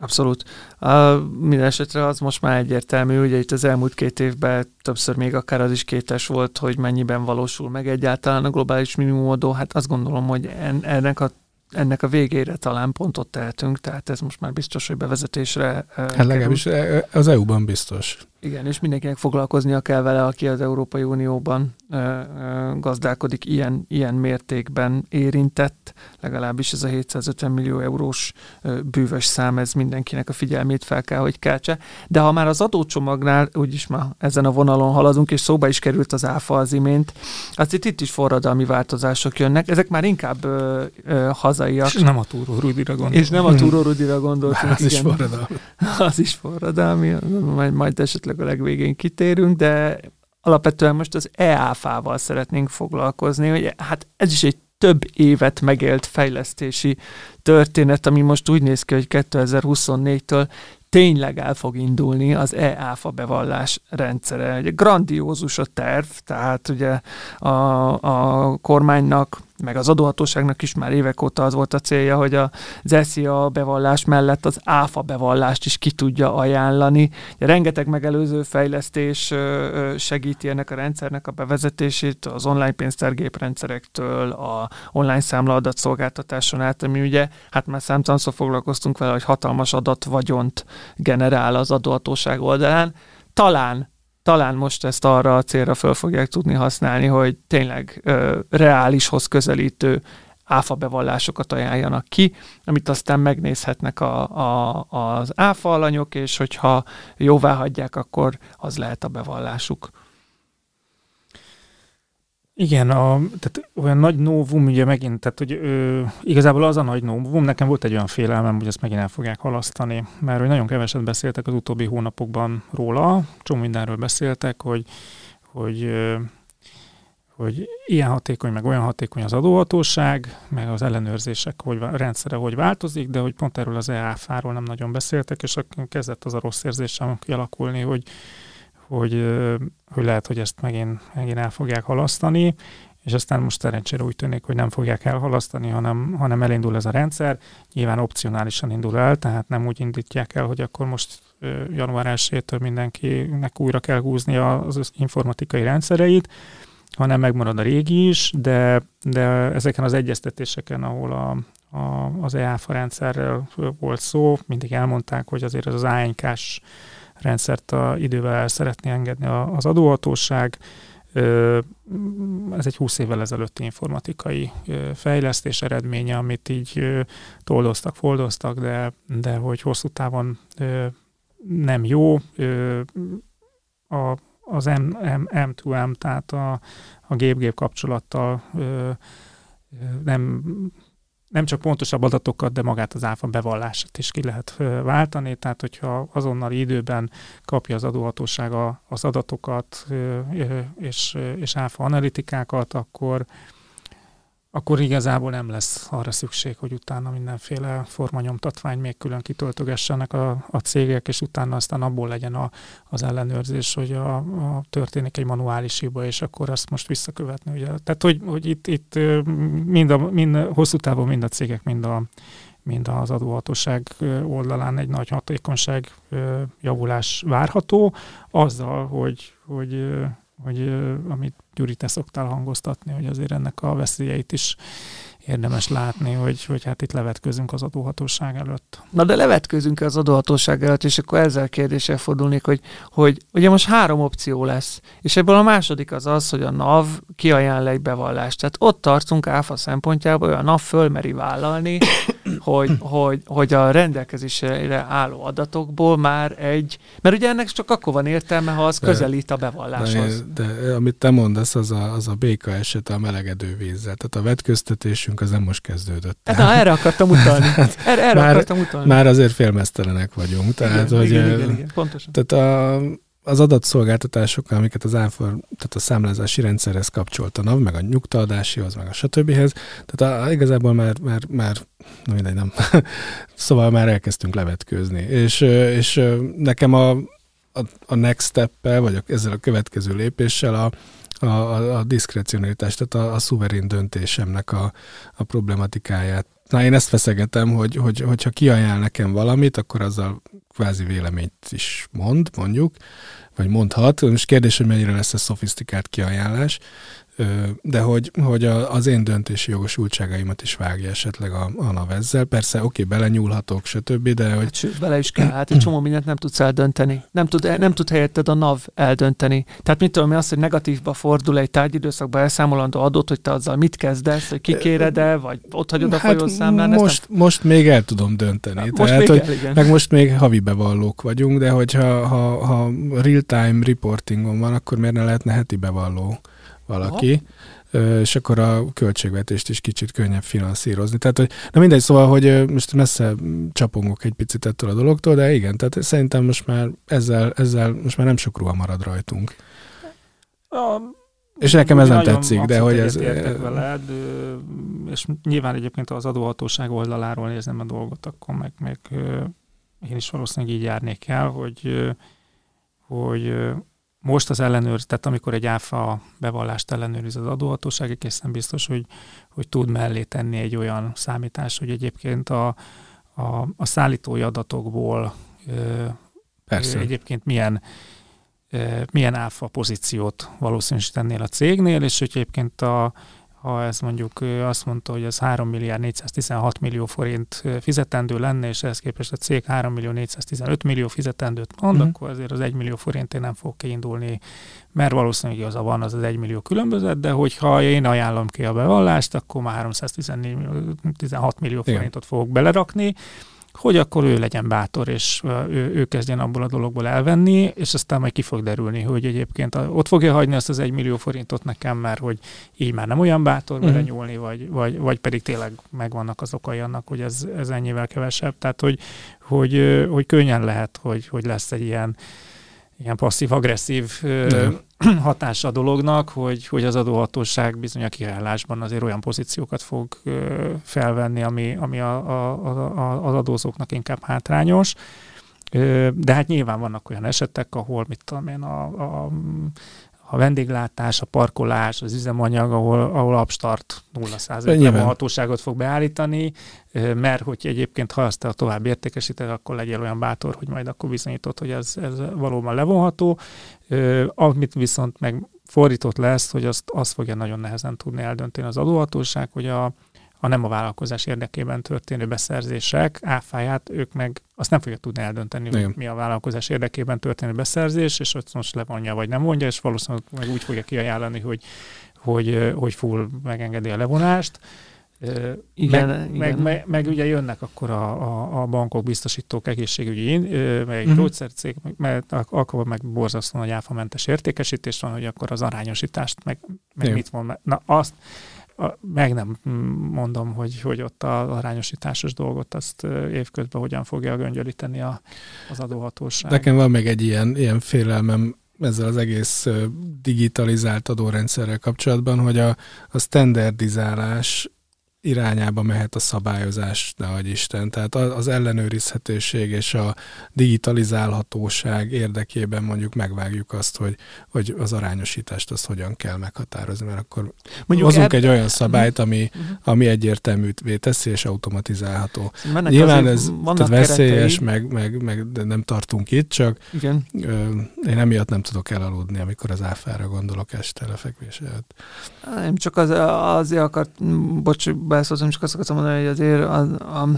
Abszolút. Uh, minden esetre az most már egyértelmű, ugye itt az elmúlt két évben többször még akár az is kétes volt, hogy mennyiben valósul meg egyáltalán a globális minimumadó. Hát azt gondolom, hogy en, ennek a ennek a végére talán pontot tehetünk, tehát ez most már biztos, hogy bevezetésre Hát legalábbis az EU-ban biztos. Igen, és mindenkinek foglalkoznia kell vele, aki az Európai Unióban ö, ö, gazdálkodik ilyen, ilyen mértékben érintett, legalábbis ez a 750 millió eurós ö, bűvös szám, ez mindenkinek a figyelmét fel kell, hogy keltse. De ha már az adócsomagnál, úgyis már ezen a vonalon haladunk, és szóba is került az áfa az imént, azt itt, itt is forradalmi változások jönnek, ezek már inkább ö, ö, hazaiak. És nem a Túró Rudira gondoltunk. És nem a Túró Rudira gondoltunk. az igen. is forradalmi. Az is forradalmi, majd, majd esetleg esetleg a legvégén kitérünk, de alapvetően most az EÁFA-val szeretnénk foglalkozni, hogy hát ez is egy több évet megélt fejlesztési történet, ami most úgy néz ki, hogy 2024-től tényleg el fog indulni az EÁFA bevallás rendszere. Egy grandiózus a terv, tehát ugye a, a kormánynak meg az adóhatóságnak is már évek óta az volt a célja, hogy az SZIA bevallás mellett az ÁFA bevallást is ki tudja ajánlani. Ugye rengeteg megelőző fejlesztés segíti ennek a rendszernek a bevezetését, az online pénztárgéprendszerektől, a online számlaadat szolgáltatáson át, ami ugye, hát már számtalanszor foglalkoztunk vele, hogy hatalmas adatvagyont generál az adóhatóság oldalán. Talán talán most ezt arra a célra föl fogják tudni használni, hogy tényleg ö, reálishoz közelítő áfa bevallásokat ajánljanak ki, amit aztán megnézhetnek a, a, az áfa alanyok, és hogyha jóvá hagyják, akkor az lehet a bevallásuk. Igen, a, tehát olyan nagy novum, ugye megint, tehát hogy ö, igazából az a nagy novum, nekem volt egy olyan félelmem, hogy ezt megint el fogják halasztani, mert hogy nagyon keveset beszéltek az utóbbi hónapokban róla, csomó mindenről beszéltek, hogy, hogy ö, hogy ilyen hatékony, meg olyan hatékony az adóhatóság, meg az ellenőrzések hogy, a rendszere hogy változik, de hogy pont erről az EAF-ról nem nagyon beszéltek, és akkor kezdett az a rossz érzésem kialakulni, hogy, hogy, hogy lehet, hogy ezt megint, megint el fogják halasztani, és aztán most szerencsére úgy tűnik, hogy nem fogják elhalasztani, hanem, hanem elindul ez a rendszer. Nyilván opcionálisan indul el, tehát nem úgy indítják el, hogy akkor most január 1 mindenkinek újra kell húzni az informatikai rendszereit, hanem megmarad a régi is, de, de ezeken az egyeztetéseken, ahol a, a, az EAFA rendszerrel volt szó, mindig elmondták, hogy azért ez az ANK-s rendszert a idővel el szeretné engedni az adóhatóság. Ez egy 20 évvel ezelőtti informatikai fejlesztés eredménye, amit így toldoztak, foldoztak, de, de hogy hosszú távon nem jó. A, az M, M, M2M, tehát a, a gép-gép kapcsolattal nem nem csak pontosabb adatokat, de magát az áfa bevallását is ki lehet váltani, tehát hogyha azonnali időben kapja az adóhatóság az adatokat és, és áfa analitikákat, akkor akkor igazából nem lesz arra szükség, hogy utána mindenféle formanyomtatvány még külön kitöltögessenek a, a cégek, és utána aztán abból legyen a, az ellenőrzés, hogy a, a történik egy manuális hiba, és akkor azt most visszakövetni. Ugye. Tehát, hogy, hogy itt, itt mind, a, mind hosszú távon mind a cégek, mind, a, mind az adóhatóság oldalán egy nagy hatékonyság javulás várható, azzal, hogy, hogy hogy amit Gyuri, te szoktál hangoztatni, hogy azért ennek a veszélyeit is érdemes látni, hogy, hogy hát itt levetközünk az adóhatóság előtt. Na de levetközünk az adóhatóság előtt, és akkor ezzel kérdéssel fordulnék, hogy, hogy ugye most három opció lesz, és ebből a második az az, hogy a NAV kiajánl egy bevallást. Tehát ott tartunk áfa szempontjából, hogy a NAV fölmeri vállalni, hogy, hogy, hogy a rendelkezésre álló adatokból már egy, mert ugye ennek csak akkor van értelme, ha az de, közelít a bevalláshoz. De, de amit te mondasz, az a, az a béka eset a melegedő vízzel. Tehát a vetköztetésünk az nem most kezdődött. Hát, na, erre akartam utalni. Erre, erre már, akartam utalni. Már azért félmeztelenek vagyunk. Tehát, igen, hogy, igen, igen, igen, pontosan. Tehát a, az adatszolgáltatásokkal, amiket az áfor, tehát a számlázási rendszerhez kapcsolt a NAV, meg a nyugtaadásihoz, meg a stb. Tehát a, igazából már, már, már na mindegy, nem. szóval már elkezdtünk levetkőzni. És, és nekem a, a, a next step vagy a, ezzel a következő lépéssel a, a, a, a diszkrecionalitás, tehát a, a szuverén döntésemnek a, a problematikáját. Na, én ezt feszegetem, hogy, hogy, hogyha kiajánl nekem valamit, akkor azzal kvázi véleményt is mond, mondjuk, vagy mondhat. Most kérdés, hogy mennyire lesz ez szofisztikált kiajánlás, de hogy, hogy az én döntési jogosultságaimat is vágja esetleg a, a NAV ezzel. Persze, oké, belenyúlhatok, stb., de hogy... Hát, sőt, bele is kell, hát egy csomó mindent nem tudsz eldönteni. Nem tud, nem tud helyetted a NAV eldönteni. Tehát mit tudom, az, hogy negatívba fordul egy tárgyidőszakba elszámolandó adót, hogy te azzal mit kezdesz, hogy kikéred-e, vagy ott hagyod a hát folyószámlán. Most, nem... most még el tudom dönteni. Hát, most Tehát, még hogy, el, Meg most még havi bevallók vagyunk, de hogyha ha, ha real-time reportingon van, akkor miért ne lehetne heti bevalló? Valaki, Aha. és akkor a költségvetést is kicsit könnyebb finanszírozni. Tehát, hogy, na mindegy, szóval, hogy most messze csapongok egy picit ettől a dologtól, de igen, tehát szerintem most már ezzel, ezzel most már nem sok ruha marad rajtunk. A, és nekem ez nem tetszik, de hogy ez... Veled, és nyilván egyébként az adóhatóság oldaláról nézem a dolgot, akkor meg, meg én is valószínűleg így járnék el, hogy, hogy most az ellenőr, tehát amikor egy áfa bevallást ellenőriz az adóhatóság, egészen biztos, hogy, hogy tud mellé tenni egy olyan számítás, hogy egyébként a, a, a szállítói adatokból Persze. egyébként milyen milyen áfa pozíciót valószínűsítenél a cégnél, és hogy egyébként a, ha ez mondjuk azt mondta, hogy ez 3 milliárd 416 millió forint fizetendő lenne, és ehhez képest a cég 3 millió 415 millió fizetendőt mond, uh-huh. akkor azért az 1 millió forintért nem fog kiindulni, mert valószínűleg igaza van az az 1 millió különbözet, de hogyha én ajánlom ki a bevallást, akkor már 316 millió forintot fogok belerakni, hogy akkor ő legyen bátor, és ő, ő kezdjen abból a dologból elvenni, és aztán majd ki fog derülni, hogy egyébként ott fogja hagyni azt az egy millió forintot nekem, mert hogy így már nem olyan bátor vele uh-huh. nyúlni, vagy, vagy, vagy pedig tényleg megvannak az okai annak, hogy ez, ez ennyivel kevesebb. Tehát, hogy, hogy, hogy könnyen lehet, hogy, hogy lesz egy ilyen ilyen passzív-agresszív hatása a dolognak, hogy, hogy az adóhatóság bizony a kiállásban azért olyan pozíciókat fog felvenni, ami, ami a, a, a, az adózóknak inkább hátrányos. De hát nyilván vannak olyan esetek, ahol mit tudom én, a, a a vendéglátás, a parkolás, az üzemanyag, ahol, ahol abstart 0 hatóságot fog beállítani, mert hogy egyébként ha azt tovább értékesíted, akkor legyél olyan bátor, hogy majd akkor bizonyítod, hogy ez, ez valóban levonható. Amit viszont meg fordított lesz, hogy azt, azt fogja nagyon nehezen tudni eldönteni az adóhatóság, hogy a, a nem a vállalkozás érdekében történő beszerzések áfáját ők meg azt nem fogja tudni eldönteni, hogy mi a vállalkozás érdekében történő beszerzés, és ott most levonja vagy nem vonja, és valószínűleg meg úgy fogja kiajánlani, hogy, hogy, hogy full megengedi a levonást. Igen, meg, igen. Meg, meg, meg ugye jönnek akkor a, a, a bankok, biztosítók, egészségügyi, meg uh-huh. gyógyszercég, mert akkor meg borzasztó nagy áfamentes értékesítés van, hogy akkor az arányosítást, meg, meg mit mond. Na azt, meg nem mondom, hogy, hogy ott az arányosításos dolgot azt évközben hogyan fogja göngyölíteni a, az adóhatóság. Nekem van még egy ilyen, ilyen félelmem ezzel az egész digitalizált adórendszerrel kapcsolatban, hogy a, a standardizálás irányába mehet a szabályozás, de hogy Isten. Tehát az ellenőrizhetőség és a digitalizálhatóság érdekében mondjuk megvágjuk azt, hogy, hogy az arányosítást azt hogyan kell meghatározni, mert akkor mondjuk hozunk eb... egy olyan szabályt, ami, uh-huh. ami egyértelművé teszi és automatizálható. Mennek Nyilván ez tehát veszélyes, meg, meg, meg de nem tartunk itt, csak Igen. Ö, én emiatt nem tudok elaludni, amikor az áfára gondolok este lefekvés előtt. Nem csak az, azért akart, bocs, beleszóltam, csak azt akartam mondani, hogy azért az, a,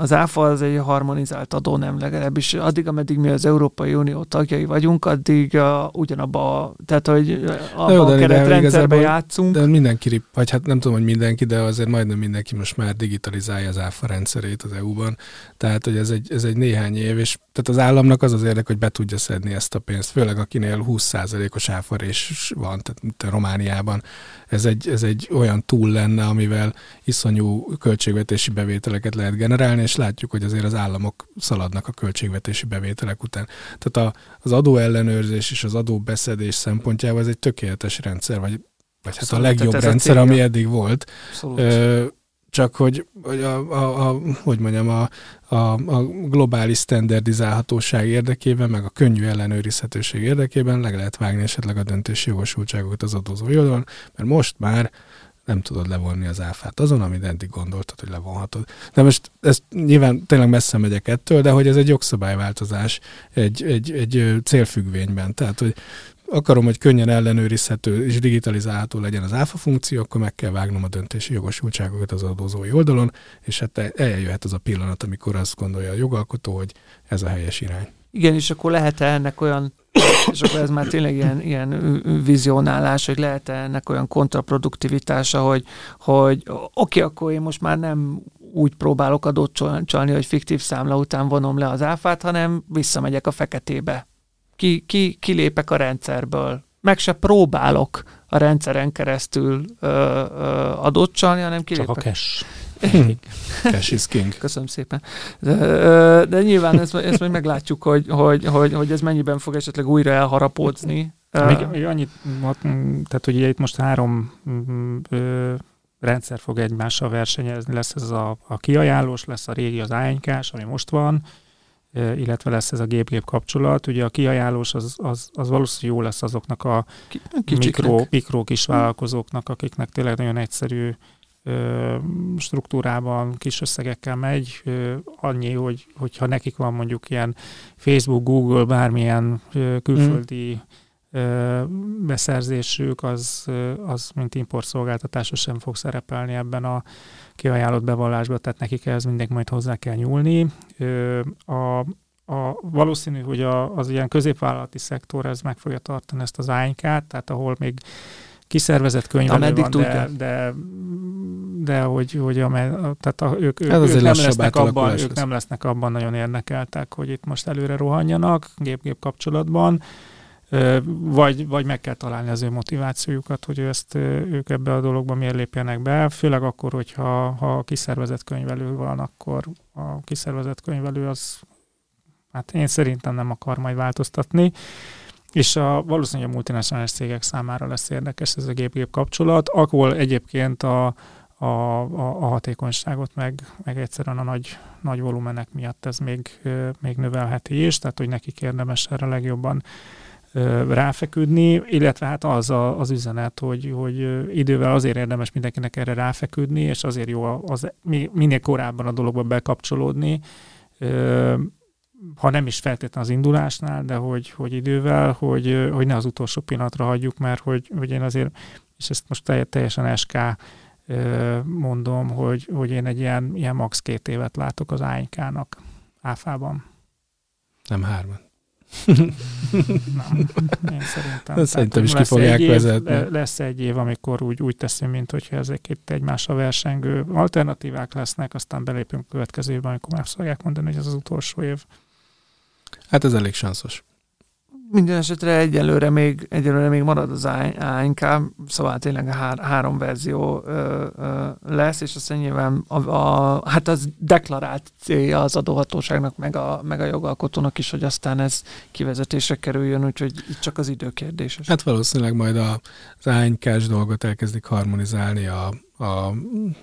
az áfa az egy harmonizált adó, nem legalábbis addig, ameddig mi az Európai Unió tagjai vagyunk, addig uh, ugyanabba, tehát hogy a jó, a keretrendszerbe játszunk. De mindenki, vagy hát nem tudom, hogy mindenki, de azért majdnem mindenki most már digitalizálja az áfa rendszerét az EU-ban. Tehát, hogy ez egy, ez egy néhány év, és tehát az államnak az az érdek, hogy be tudja szedni ezt a pénzt, főleg akinél 20%-os áfarés van, tehát mint a Romániában. Ez egy, ez egy olyan túl lenne, amivel iszonyú költségvetési bevételeket lehet generálni, és látjuk, hogy azért az államok szaladnak a költségvetési bevételek után. Tehát a, az adóellenőrzés és az adóbeszedés szempontjából ez egy tökéletes rendszer, vagy, vagy hát Abszolút, a legjobb rendszer, a ami eddig volt. Ö, csak hogy, hogy a, a, a, hogy mondjam, a, a, a globális standardizálhatóság érdekében, meg a könnyű ellenőrizhetőség érdekében meg lehet vágni esetleg a döntési jogosultságokat az adózó oldalon, mert most már nem tudod levonni az áfát azon, amit eddig gondoltad, hogy levonhatod. De most ezt nyilván tényleg messze megyek ettől, de hogy ez egy jogszabályváltozás egy, egy, egy célfüggvényben. Tehát, hogy akarom, hogy könnyen ellenőrizhető és digitalizálható legyen az áfa funkció, akkor meg kell vágnom a döntési jogosultságokat az adózói oldalon, és hát eljöhet az a pillanat, amikor azt gondolja a jogalkotó, hogy ez a helyes irány. Igen, és akkor lehet-e ennek olyan, és akkor ez már tényleg ilyen, ilyen vizionálás, hogy lehet-e ennek olyan kontraproduktivitása, hogy, hogy oké, okay, akkor én most már nem úgy próbálok adót csalni, hogy fiktív számla után vonom le az áfát, hanem visszamegyek a feketébe. Ki, ki, kilépek a rendszerből. Meg se próbálok a rendszeren keresztül ö, ö, adót csalni, hanem kilépek. Csak a cash. Cash is king. Köszönöm szépen. De, de nyilván ezt, ezt majd meglátjuk, hogy, hogy, hogy, hogy ez mennyiben fog esetleg újra elharapódzni. Még, még annyit, tehát ugye itt most három ö, rendszer fog egymással versenyezni, lesz ez a, a kiajánlós, lesz a régi, az ánykás, ami most van, illetve lesz ez a gép-gép kapcsolat. Ugye a kiajánlós az, az, az valószínűleg jó lesz azoknak a mikro, mikro kis vállalkozóknak, akiknek tényleg nagyon egyszerű struktúrában kis összegekkel megy, annyi, hogy, hogyha nekik van mondjuk ilyen Facebook, Google, bármilyen külföldi mm. beszerzésük, az, az mint importszolgáltatása sem fog szerepelni ebben a kiajánlott bevallásban, tehát nekik ez mindig majd hozzá kell nyúlni. A, a, valószínű, hogy a, az ilyen középvállalati szektor ez meg fogja tartani ezt az ánykát, tehát ahol még kiszervezett könyvelő van, de, de, de hogy, hogy a, tehát a, ők, ők, ők, nem lesznek abban, ők nem lesznek abban nagyon érdekeltek, hogy itt most előre rohanjanak gép-gép kapcsolatban, vagy, vagy meg kell találni az ő motivációjukat, hogy ezt ők ebbe a dologba miért lépjenek be, főleg akkor, hogyha ha kiszervezett könyvelő van, akkor a kiszervezett könyvelő az, hát én szerintem nem akar majd változtatni, és a, valószínűleg a multinacionális cégek számára lesz érdekes ez a gép-gép kapcsolat, akkor egyébként a, a, a, a hatékonyságot, meg, meg egyszerűen a nagy, nagy volumenek miatt ez még, még növelheti is, tehát hogy nekik érdemes erre legjobban ráfeküdni, illetve hát az a, az üzenet, hogy, hogy idővel azért érdemes mindenkinek erre ráfeküdni, és azért jó az, minél korábban a dologba bekapcsolódni, ha nem is feltétlenül az indulásnál, de hogy, hogy idővel, hogy, hogy ne az utolsó pillanatra hagyjuk, mert hogy, hogy én azért, és ezt most teljesen SK mondom, hogy, hogy én egy ilyen, ilyen max két évet látok az ANK-nak áfában. Nem hárman. Nem, én szerintem. De szerintem is ki fogják év, vezetni. Lesz egy év, amikor úgy, úgy teszünk, mint hogyha ezek itt egymásra versengő alternatívák lesznek, aztán belépünk a következő évben, amikor már fogják mondani, hogy ez az utolsó év. Hát ez elég sanszos. Minden esetre egyelőre még, egyelőre még marad az ANK, szóval tényleg a hár, három verzió ö, ö, lesz, és aztán nyilván a, a, hát az deklarált célja az adóhatóságnak, meg a, meg a jogalkotónak is, hogy aztán ez kivezetésre kerüljön, úgyhogy itt csak az idő kérdéses. Hát valószínűleg majd a, az ANK-s dolgot elkezdik harmonizálni a, a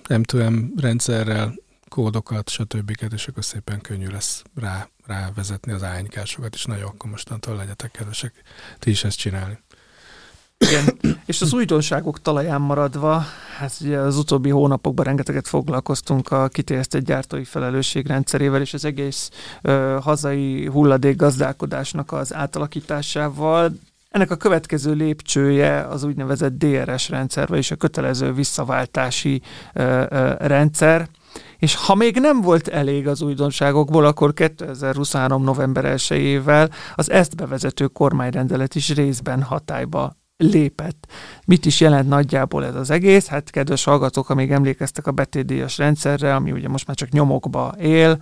M2M rendszerrel, kódokat, stb. és akkor szépen könnyű lesz rá, rávezetni az ánykásokat, és nagyon akkor mostantól legyetek kedvesek ti is ezt csinálni. Igen, és az újdonságok talaján maradva, hát ugye az utóbbi hónapokban rengeteget foglalkoztunk a kiterjesztett gyártói felelősség rendszerével, és az egész ö, hazai hulladékgazdálkodásnak az átalakításával, ennek a következő lépcsője az úgynevezett DRS rendszer, vagyis a kötelező visszaváltási ö, ö, rendszer, és ha még nem volt elég az újdonságokból, akkor 2023. november 1-ével az ezt bevezető kormányrendelet is részben hatályba lépett. Mit is jelent nagyjából ez az egész? Hát kedves hallgatók, amíg emlékeztek a betétdíjas rendszerre, ami ugye most már csak nyomokba él,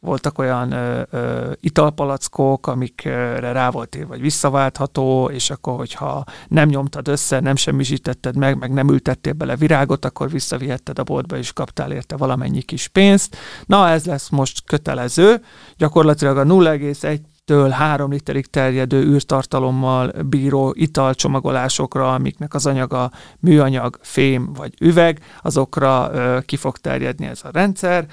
voltak olyan ö, ö, italpalackok, amikre rá volt ér, vagy visszaváltható, és akkor, hogyha nem nyomtad össze, nem semmisítetted meg, meg nem ültettél bele virágot, akkor visszavihetted a boltba, és kaptál érte valamennyi kis pénzt. Na, ez lesz most kötelező. Gyakorlatilag a 0,1 től 3 literig terjedő űrtartalommal bíró italcsomagolásokra, amiknek az anyaga műanyag, fém vagy üveg, azokra ö, ki fog terjedni ez a rendszer.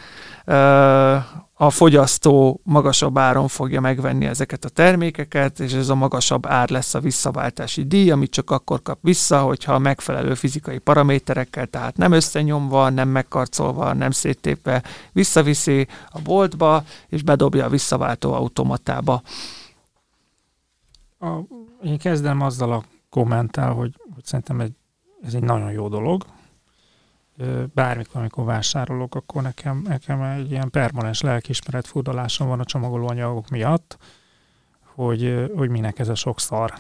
Ö, a fogyasztó magasabb áron fogja megvenni ezeket a termékeket, és ez a magasabb ár lesz a visszaváltási díj, amit csak akkor kap vissza, hogyha a megfelelő fizikai paraméterekkel, tehát nem összenyomva, nem megkarcolva, nem széttépve visszaviszi a boltba, és bedobja a visszaváltó automatába. A, én kezdem azzal a kommentál, hogy, hogy szerintem egy, ez egy nagyon jó dolog, bármikor, amikor vásárolok, akkor nekem, nekem egy ilyen permanens lelkismeret furdalásom van a csomagolóanyagok miatt, hogy, hogy minek ez a sok szar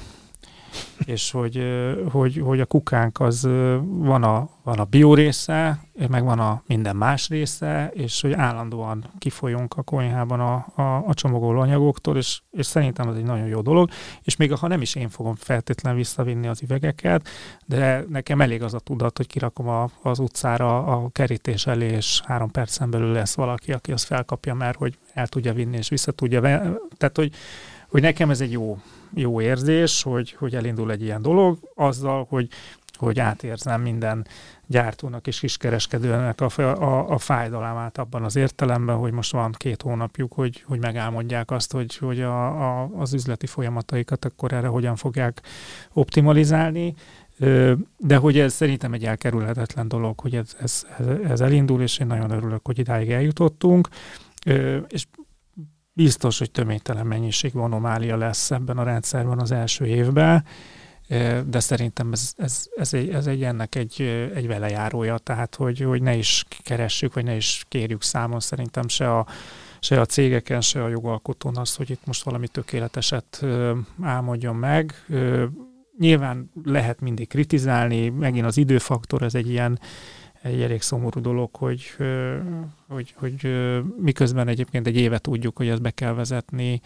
és hogy, hogy, hogy a kukánk az van a, van a bio része, meg van a minden más része, és hogy állandóan kifolyunk a konyhában a, a, a csomagoló anyagoktól, és, és szerintem ez egy nagyon jó dolog, és még ha nem is én fogom feltétlenül visszavinni az üvegeket, de nekem elég az a tudat, hogy kirakom a, az utcára a kerítés elé, és három percen belül lesz valaki, aki azt felkapja, mert hogy el tudja vinni, és vissza tudja, tehát hogy, hogy nekem ez egy jó, jó érzés, hogy, hogy elindul egy ilyen dolog, azzal, hogy hogy átérzem minden gyártónak és kiskereskedőnek a, a, a fájdalmát abban az értelemben, hogy most van két hónapjuk, hogy, hogy megálmodják azt, hogy, hogy a, a, az üzleti folyamataikat akkor erre hogyan fogják optimalizálni. De hogy ez szerintem egy elkerülhetetlen dolog, hogy ez, ez, ez elindul, és én nagyon örülök, hogy idáig eljutottunk. És biztos, hogy töménytelen mennyiségű anomália lesz ebben a rendszerben az első évben, de szerintem ez, ez, ez, egy, ez egy ennek egy, egy velejárója, tehát hogy, hogy ne is keressük, vagy ne is kérjük számon szerintem se a, se a cégeken, se a jogalkotón azt, hogy itt most valami tökéleteset álmodjon meg. Nyilván lehet mindig kritizálni, megint az időfaktor, ez egy ilyen egy elég szomorú dolog, hogy, hogy, hogy miközben egyébként egy évet tudjuk, hogy ezt be kell vezetni,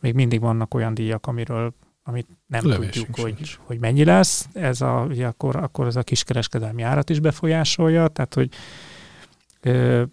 még mindig vannak olyan díjak, amiről amit nem Levésünk tudjuk, hogy, hogy mennyi lesz. Ez a, ugye akkor, akkor ez a kiskereskedelmi árat is befolyásolja, tehát hogy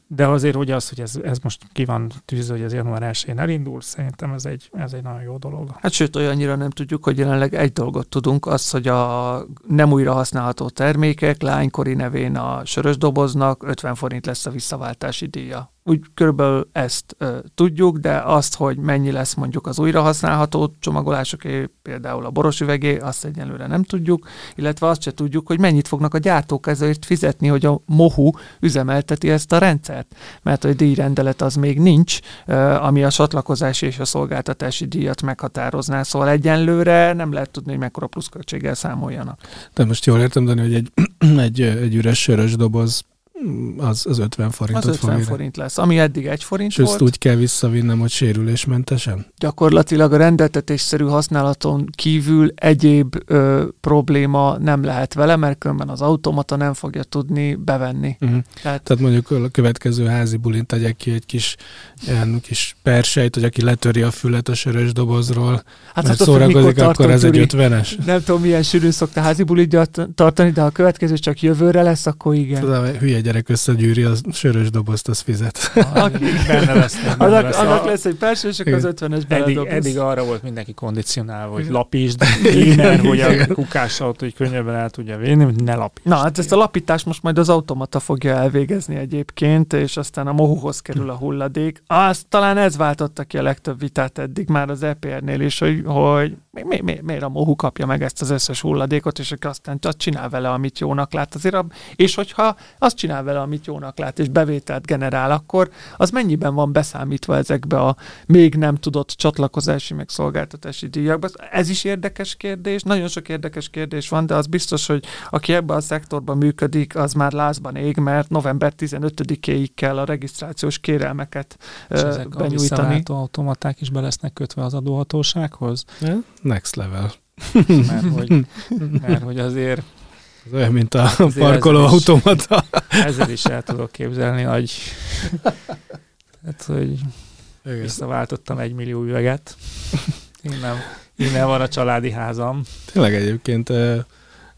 de azért, hogy az, hogy ez, ez most ki van tűzve, hogy ez január 1-én elindul, szerintem ez egy, ez egy nagyon jó dolog. Hát sőt, olyannyira nem tudjuk, hogy jelenleg egy dolgot tudunk, az, hogy a nem újra használható termékek lánykori nevén a sörös doboznak 50 forint lesz a visszaváltási díja úgy körülbelül ezt ö, tudjuk, de azt, hogy mennyi lesz mondjuk az újrahasználható csomagolásoké, például a boros üvegé, azt egyelőre nem tudjuk, illetve azt se tudjuk, hogy mennyit fognak a gyártók ezért fizetni, hogy a MOHU üzemelteti ezt a rendszert, mert a díjrendelet az még nincs, ö, ami a csatlakozási és a szolgáltatási díjat meghatározná, szóval egyenlőre nem lehet tudni, hogy mekkora pluszköltséggel számoljanak. De most jól értem, Dani, hogy egy, egy, egy üres sörös doboz az, az 50 forintot Az 50 fog forint lesz, ami eddig egy forint És volt. ezt úgy kell visszavinnem, hogy sérülésmentesen? Gyakorlatilag a rendeltetésszerű használaton kívül egyéb ö, probléma nem lehet vele, mert különben az automata nem fogja tudni bevenni. Uh-huh. Tehát, Tehát mondjuk a következő házi bulint tegyek ki egy kis, ilyen kis persejt, hogy aki letöri a fület a sörös dobozról, hát mert szórakozik, akkor ez egy ötvenes. Nem tudom, milyen sűrűn szokta házi bulit tartani, de ha a következő csak jövőre lesz, akkor igen. Tudom, hülye gyerek összegyűri a sörös dobozt, az fizet. Aki benne lesz. Benne annak, lesz. Annak lesz egy perső, és akkor az ötvenes eddig, eddig arra volt mindenki kondicionálva, hogy lapítsd, innen, hogy a kukással, hogy könnyebben el tudja vinni, hogy ne lapítsd. Na, hát ezt a lapítást most majd az automata fogja elvégezni egyébként, és aztán a mohuhoz kerül a hulladék. Azt talán ez váltotta ki a legtöbb vitát eddig már az EPR-nél is, hogy, hogy mi, mi, mi, miért a mohu kapja meg ezt az összes hulladékot, és aztán azt csinál vele, amit jónak lát. Azért, és hogyha azt csinál vele, amit jónak lát, és bevételt generál, akkor az mennyiben van beszámítva ezekbe a még nem tudott csatlakozási meg szolgáltatási díjakba? Ez is érdekes kérdés, nagyon sok érdekes kérdés van, de az biztos, hogy aki ebben a szektorban működik, az már lázban ég, mert november 15-éig kell a regisztrációs kérelmeket és ezek benyújtani. A automaták is be lesznek kötve az adóhatósághoz? Next level. mert, hogy, mert hogy azért ez olyan, mint a parkoló automata. Ezzel is el tudok képzelni, hogy, hát, hogy Igen. visszaváltottam egy millió üveget. Innen, innen van a családi házam. Tényleg egyébként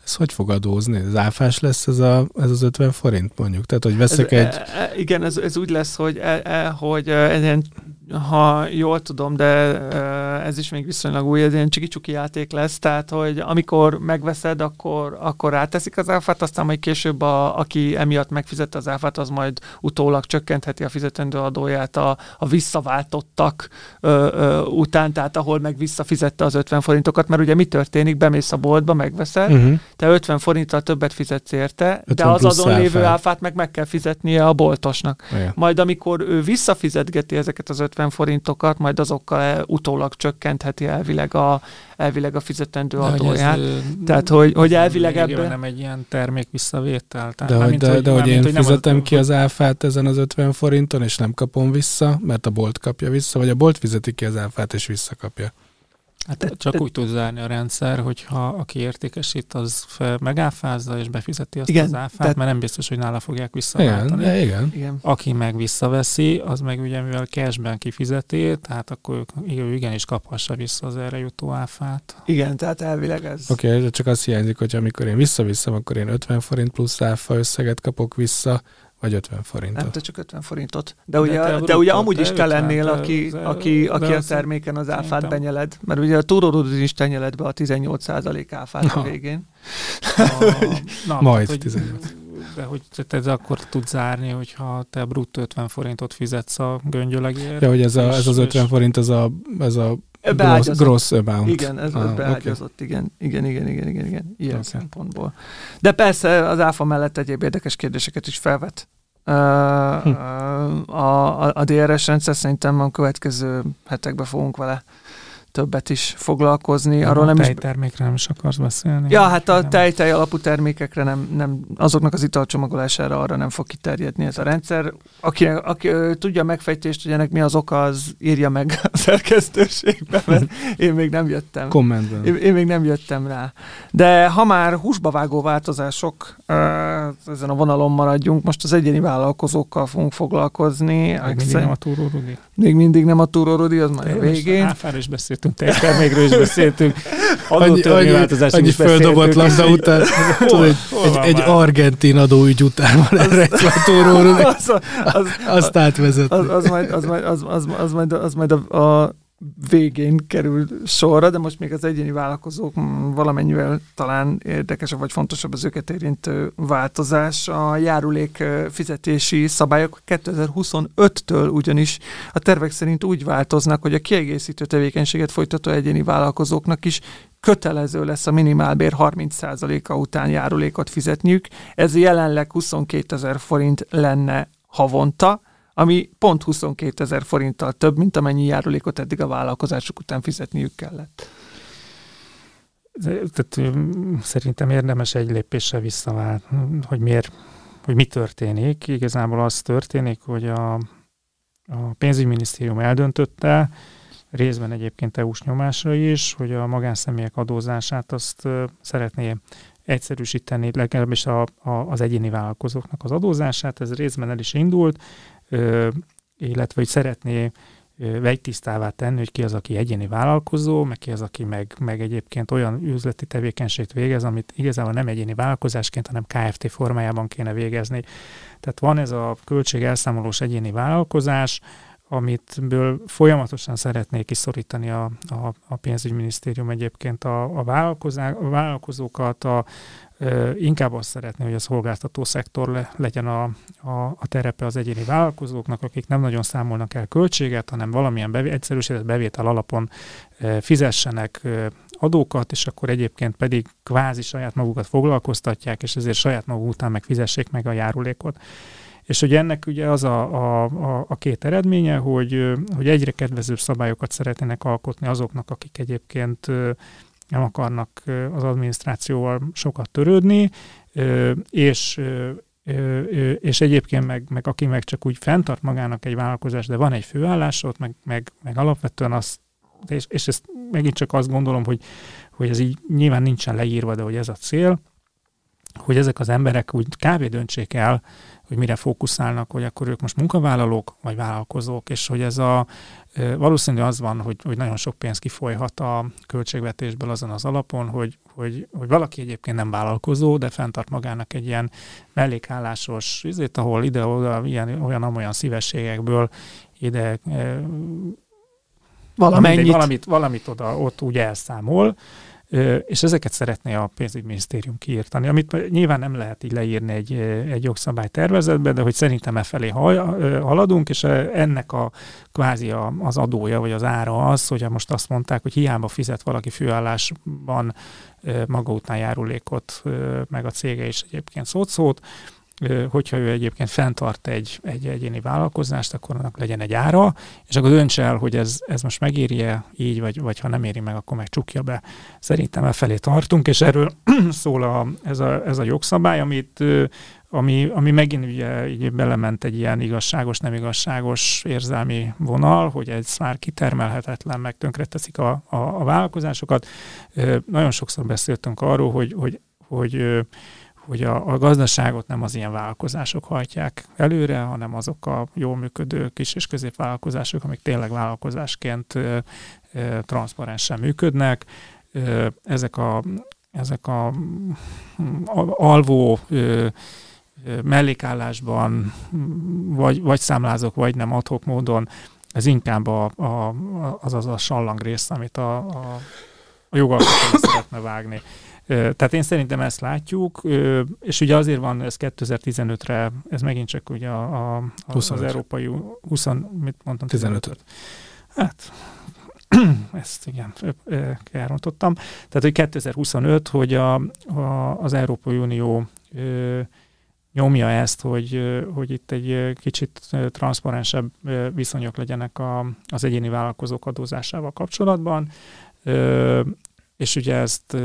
ez hogy fog adózni? Ez áfás lesz ez, a, ez az 50 forint mondjuk? Tehát, hogy veszek ez, egy... E, e, igen, ez, ez úgy lesz, hogy, e, e, hogy e, ilyen ha jól tudom, de ez is még viszonylag új, ez ilyen csiki játék lesz, tehát, hogy amikor megveszed, akkor, akkor ráteszik az áfát, aztán majd később, a, aki emiatt megfizette az áfát, az majd utólag csökkentheti a fizetendő adóját a, a visszaváltottak ö, ö, után, tehát ahol meg visszafizette az 50 forintokat, mert ugye mi történik, bemész a boltba, megveszed, uh-huh. te 50 forinttal többet fizetsz érte, de az azon lévő áfát meg meg kell fizetnie a boltosnak. Igen. Majd amikor ő visszafizetgeti ezeket az 50 forintokat, majd azokkal utólag csökkentheti elvileg a, elvileg a fizetendő de adóját. Ez, tehát, hogy, hogy elvileg ebben... nem egy ilyen termék visszavétel. Tehát, de, hogy, de, hogy, de, hogy én mint, fizetem ki az áfát ezen az 50 forinton, és nem kapom vissza, mert a bolt kapja vissza, vagy a bolt fizeti ki az áfát, és visszakapja. Hát csak úgy tud zárni a rendszer, hogyha aki értékesít, az megáfázza és befizeti azt igen, az áfát, tehát... mert nem biztos, hogy nála fogják visszaváltani. Igen, igen. igen. Aki meg visszaveszi, az meg ugye mivel cashben kifizeti, tehát akkor ő igenis kaphassa vissza az erre jutó áfát. Igen, tehát elvileg ez. Oké, okay, csak azt hiányzik, hogy amikor én visszaviszem, akkor én 50 forint plusz áfa összeget kapok vissza, Vagy 50 forintot. Nem, te csak 50 forintot. De, de ugye, de ugye amúgy is te lennél, aki, aki, aki a terméken az áfát benyeled. Mert ugye a túrórudod is te nyeled be a 18% áfát a végén. A, na, Majd hogy, 18. De hogy te ez akkor tud zárni, hogyha te bruttó 50 forintot fizetsz a göngyölegért. Ja, hogy ez, a, és- ez az 50 és- forint, ez a, ez a Beágyazott. gross amount. Igen, ez Ah, beágyazott, igen, igen, igen, igen, igen, igen, ilyen Oké. szempontból. De persze az áfa mellett egyéb érdekes kérdéseket is felvet. Uh, Hm. a, a, a DRS rendszer szerintem a következő hetekben fogunk vele többet is foglalkozni. Arról nem a is tejtermékre nem is akarsz beszélni. Ja, hát a Nem. tej-tej alapú termékekre nem, nem, azoknak az italcsomagolására arra nem fog kiterjedni ez a rendszer. Aki, aki ö, tudja a megfejtést, hogy ennek mi az oka, az írja meg a szerkesztőségbe, mert én még nem jöttem. Kommentben. Én, én még nem jöttem rá. De ha már húsba vágó változások, ezen a vonalon maradjunk, most az egyéni vállalkozókkal fogunk foglalkozni. Még mindig nem a túró, Rudi. még mindig nem a túrórodi, az már a végén. Is beszéltünk, tejtermékről is beszéltünk. Annyi, Adótörvényváltozásról annyi is beszéltünk, labda után, Hol- tudod, egy, hol egy, egy argentin adóügy után van erre egy túró, az, az, azt átvezetni. az, az, majd, az, majd, az, az, az, majd, az majd a, a végén kerül sorra, de most még az egyéni vállalkozók valamennyivel talán érdekesebb vagy fontosabb az őket érintő változás. A járulék fizetési szabályok 2025-től ugyanis a tervek szerint úgy változnak, hogy a kiegészítő tevékenységet folytató egyéni vállalkozóknak is kötelező lesz a minimálbér 30%-a után járulékot fizetniük. Ez jelenleg 22 ezer forint lenne havonta, ami pont 22 ezer forinttal több, mint amennyi járulékot eddig a vállalkozások után fizetniük kellett. Tehát szerintem érdemes egy lépéssel visszaválni, hogy miért, hogy mi történik. Igazából az történik, hogy a, a pénzügyminisztérium eldöntötte, részben egyébként EU-s nyomásra is, hogy a magánszemélyek adózását azt szeretné egyszerűsíteni, legalábbis a, a, az egyéni vállalkozóknak az adózását, ez részben el is indult, illetve hogy szeretné vegytisztává tenni, hogy ki az, aki egyéni vállalkozó, meg ki az, aki meg, meg egyébként olyan üzleti tevékenységet végez, amit igazából nem egyéni vállalkozásként, hanem KFT formájában kéne végezni. Tehát van ez a költségelszámolós egyéni vállalkozás, amitből folyamatosan szeretnék kiszorítani a, a, a pénzügyminisztérium egyébként a, a, vállalkozá- a vállalkozókat, a, inkább azt szeretné, hogy a szolgáltató szektor le, legyen a, a, a terepe az egyéni vállalkozóknak, akik nem nagyon számolnak el költséget, hanem valamilyen bevé, egyszerűsített bevétel alapon fizessenek adókat, és akkor egyébként pedig kvázi saját magukat foglalkoztatják, és ezért saját maguk után meg fizessék meg a járulékot. És hogy ennek ugye az a, a, a, a két eredménye, hogy, hogy egyre kedvezőbb szabályokat szeretnének alkotni azoknak, akik egyébként nem akarnak az adminisztrációval sokat törődni, és és egyébként meg, meg aki meg csak úgy fenntart magának egy vállalkozást, de van egy főállás ott, meg, meg, meg alapvetően azt, és, és ezt megint csak azt gondolom, hogy, hogy ez így nyilván nincsen leírva, de hogy ez a cél, hogy ezek az emberek úgy kb. döntsék el, hogy mire fókuszálnak, hogy akkor ők most munkavállalók vagy vállalkozók, és hogy ez a valószínű az van, hogy, hogy nagyon sok pénz kifolyhat a költségvetésből azon az alapon, hogy, hogy, hogy valaki egyébként nem vállalkozó, de fenntart magának egy ilyen mellékállásos üzét, ahol ide-oda ilyen, olyan-amolyan szívességekből ide Valamennyit. valamit, valamit oda, ott úgy elszámol, és ezeket szeretné a pénzügyminisztérium kiírtani, amit nyilván nem lehet így leírni egy, egy jogszabály tervezetbe, de hogy szerintem e felé haladunk, és ennek a kvázi az adója, vagy az ára az, hogy most azt mondták, hogy hiába fizet valaki főállásban maga után járulékot, meg a cége is egyébként szót-szót, hogyha ő egyébként fenntart egy, egy egyéni vállalkozást, akkor annak legyen egy ára, és akkor dönts el, hogy ez, ez most megéri-e így, vagy, vagy ha nem éri meg, akkor meg csukja be. Szerintem e felé tartunk, és erről szól a, ez, a, ez a jogszabály, amit ami, ami megint ugye így belement egy ilyen igazságos, nem igazságos érzelmi vonal, hogy ez már kitermelhetetlen, meg tönkreteszik a, a, a vállalkozásokat. Nagyon sokszor beszéltünk arról, hogy, hogy, hogy, ö, hogy a, a gazdaságot nem az ilyen vállalkozások hajtják előre, hanem azok a jól működő kis és középvállalkozások, amik tényleg vállalkozásként ö, ö, transzparensen működnek. Ö, ezek a ezek a, a alvó ö, mellékállásban, vagy, vagy számlázok, vagy nem adhok módon, ez inkább a, a, az az a sallang rész, amit a, a, a jogalkotó szeretne vágni. Tehát én szerintem ezt látjuk, és ugye azért van ez 2015-re, ez megint csak ugye a, a, az európai 20, mit mondtam? 15 -öt. Hát, ezt igen, elrontottam. Tehát, hogy 2025, hogy a, a, az Európai Unió ö, nyomja ezt, hogy, hogy itt egy kicsit transzparensebb viszonyok legyenek a, az egyéni vállalkozók adózásával kapcsolatban, és ugye ezt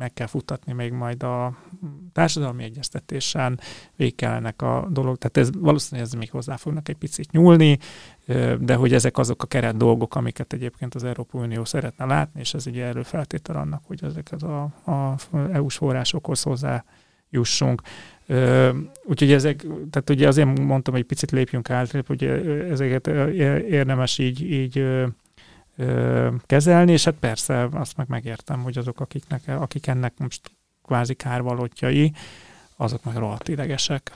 meg kell futtatni még majd a társadalmi egyeztetésen, végig kellene a dolog, tehát ez valószínűleg ez még hozzá fognak egy picit nyúlni, de hogy ezek azok a keret dolgok, amiket egyébként az Európai Unió szeretne látni, és ez ugye előfeltétel annak, hogy ezeket a, a EU-s forrásokhoz hozzá jussunk. Úgyhogy ezek, tehát ugye azért mondtam, hogy picit lépjünk át, hogy ezeket érdemes így, így kezelni, és hát persze azt meg megértem, hogy azok, akiknek, akik ennek most kvázi kárvalótjai, azok meg rohadt idegesek.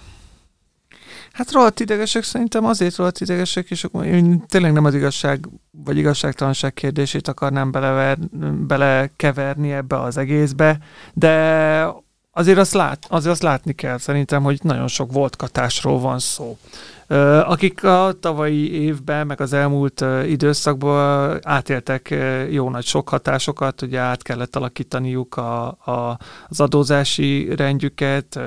Hát rohadt idegesek szerintem azért rohadt idegesek, és én tényleg nem az igazság vagy igazságtalanság kérdését akarnám belever, belekeverni ebbe az egészbe, de azért azt, lát, azért azt látni kell szerintem, hogy nagyon sok volt katásról van szó akik a tavalyi évben, meg az elmúlt időszakban átéltek jó nagy sok hatásokat, ugye át kellett alakítaniuk a, a, az adózási rendjüket,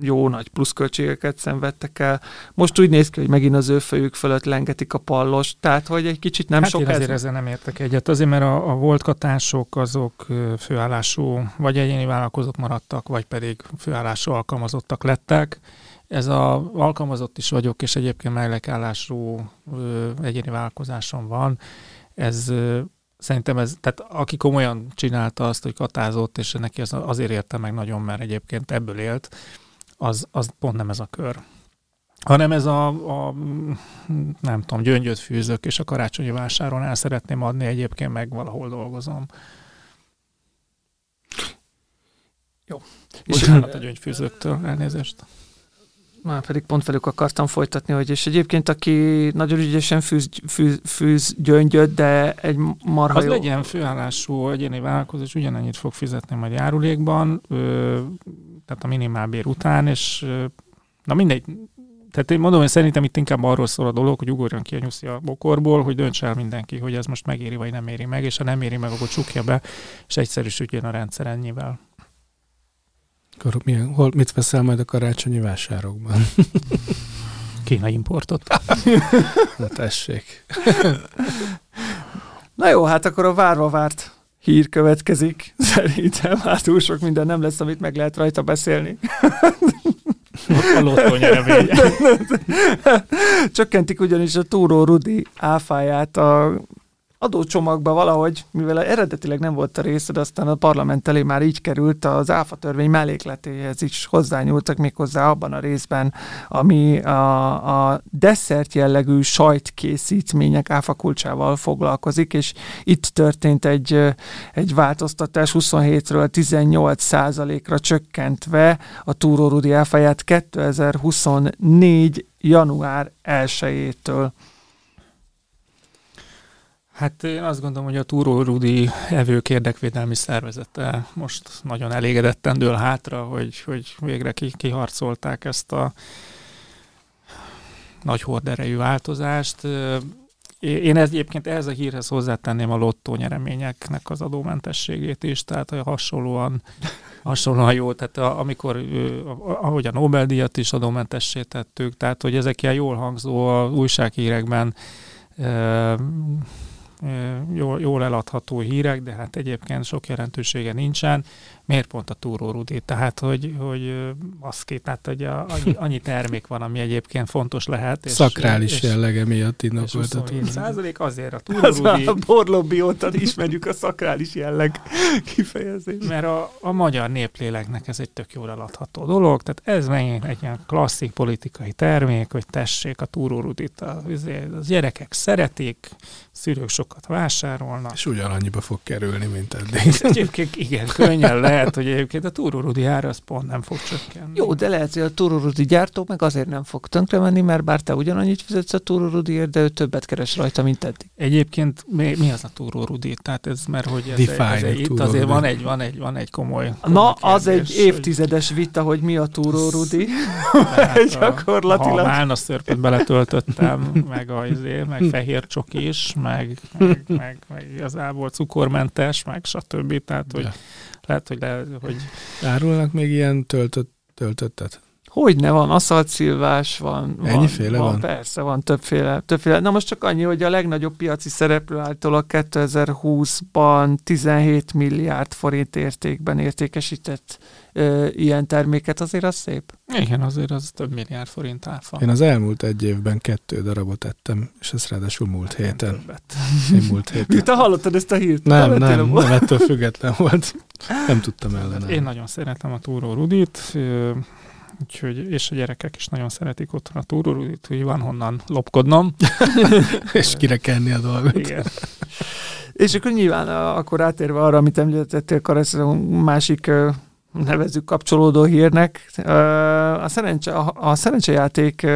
jó nagy pluszköltségeket szenvedtek el. Most úgy néz ki, hogy megint az ő fejük fölött lengetik a pallos, tehát hogy egy kicsit nem hát sok én ez. azért ezzel nem értek egyet, azért mert a, a volt katások azok főállású, vagy egyéni vállalkozók maradtak, vagy pedig főállású alkalmazottak lettek, ez a alkalmazott is vagyok, és egyébként mellékállású egyéni vállalkozásom van. Ez ö, szerintem ez, tehát aki komolyan csinálta azt, hogy katázott, és neki az, azért érte meg nagyon, mert egyébként ebből élt, az, az pont nem ez a kör. Hanem ez a, a nem tudom, gyöngyöt fűzök, és a karácsonyi vásáron el szeretném adni, egyébként meg valahol dolgozom. Jó. Bocsánat a gyöngyfűzőktől, elnézést. Már pedig pont velük akartam folytatni, hogy és egyébként aki nagyon ügyesen fűz, fűz, fűz gyöngyöt, de egy marha Az jó... legyen főállású egyéni vállalkozás, ugyanennyit fog fizetni majd járulékban, ö, tehát a minimálbér után, és ö, na mindegy, tehát én mondom, hogy szerintem itt inkább arról szól a dolog, hogy ugorjon ki a nyuszi a bokorból, hogy döntse el mindenki, hogy ez most megéri vagy nem éri meg, és ha nem éri meg, akkor csukja be, és egyszerűsödjön a rendszer ennyivel. Akkor milyen, hol, mit veszel majd a karácsonyi vásárokban? Kína importot. Na tessék. Na jó, hát akkor a várva várt hír következik. Szerintem hát túl sok minden nem lesz, amit meg lehet rajta beszélni. A lottó Csökkentik ugyanis a Túró Rudi áfáját a adócsomagba valahogy, mivel eredetileg nem volt a része, de aztán a parlament elé már így került, az áfa törvény mellékletéhez is hozzányúltak méghozzá abban a részben, ami a, a desszert jellegű sajtkészítmények áfa kulcsával foglalkozik, és itt történt egy, egy változtatás 27-ről 18 százalékra csökkentve a túrórudi áfáját 2024 január 1-től. Hát én azt gondolom, hogy a Túró Rudi evők érdekvédelmi szervezete most nagyon elégedetten dől hátra, hogy, hogy végre kiharcolták ezt a nagy horderejű változást. Én egyébként ehhez a hírhez hozzátenném a lottó nyereményeknek az adómentességét is, tehát hogy hasonlóan, hasonlóan jó, tehát a, amikor, ahogy a Nobel-díjat is adómentessé tettük, tehát hogy ezek ilyen jól hangzó a újsághírekben jól, jól eladható hírek, de hát egyébként sok jelentősége nincsen. Miért pont a túró Rudi? Tehát, hogy, hogy az két, tehát hogy a, annyi, annyi, termék van, ami egyébként fontos lehet. És, Szakrális és, jellege miatt indokolt. És százalék azért a túró Rudi. A borlobbi óta ismerjük a szakrális jelleg kifejezést. Mert a, a magyar népléleknek ez egy tök jól eladható dolog, tehát ez megint egy ilyen klasszik politikai termék, hogy tessék a túró Rudit. A, az gyerekek szeretik, szülők sokat vásárolnak. És ugyanannyiba fog kerülni, mint eddig. Egyébként igen, könnyen lehet, hogy egyébként a túrórudi ára az pont nem fog csökkenni. Jó, de lehet, hogy a túrórudi gyártó meg azért nem fog tönkre menni, mert bár te ugyanannyit fizetsz a túrórudiért, de ő többet keres rajta, mint eddig. Egyébként mi, mi az a túrórudi? Tehát ez, mert hogy ez, Define ez, ez, itt azért van egy, van egy, van egy komoly, komoly Na, az kérdés, egy évtizedes vita, hogy mi a túrórudi. hogy tehát a- gyakorlatilag. Ha a málna szörpöt beletöltöttem, meg, a, izé, meg fehér csokis, meg, meg, meg, meg igazából cukormentes, meg stb. Tehát, hogy Ja. lehet, hogy, le, hogy Árulnak még ilyen töltött, töltöttet? Hogy ne van, aszaltszilvás van. van Ennyiféle van? Persze, van többféle, többféle. Na most csak annyi, hogy a legnagyobb piaci szereplő által 2020-ban 17 milliárd forint értékben értékesített ö, ilyen terméket, azért az szép. igen, azért az több milliárd forint áfa. Én az elmúlt egy évben kettő darabot ettem, és ez ráadásul múlt héten. Többet. Én múlt héten. Miután hallottad ezt a hírt? Nem, vettél nem, a- nem, ettől független volt. Nem tudtam ellenállni. Én nagyon szeretem a túró Rudit, úgyhogy, és a gyerekek is nagyon szeretik otthon a túró Rudit, hogy van honnan lopkodnom. És kire kenni a dolgot. Igen. És akkor nyilván a- akkor átérve arra, amit említettél, Karesz, a másik ö, nevezzük kapcsolódó hírnek. A, szerencse, a, a szerencsejáték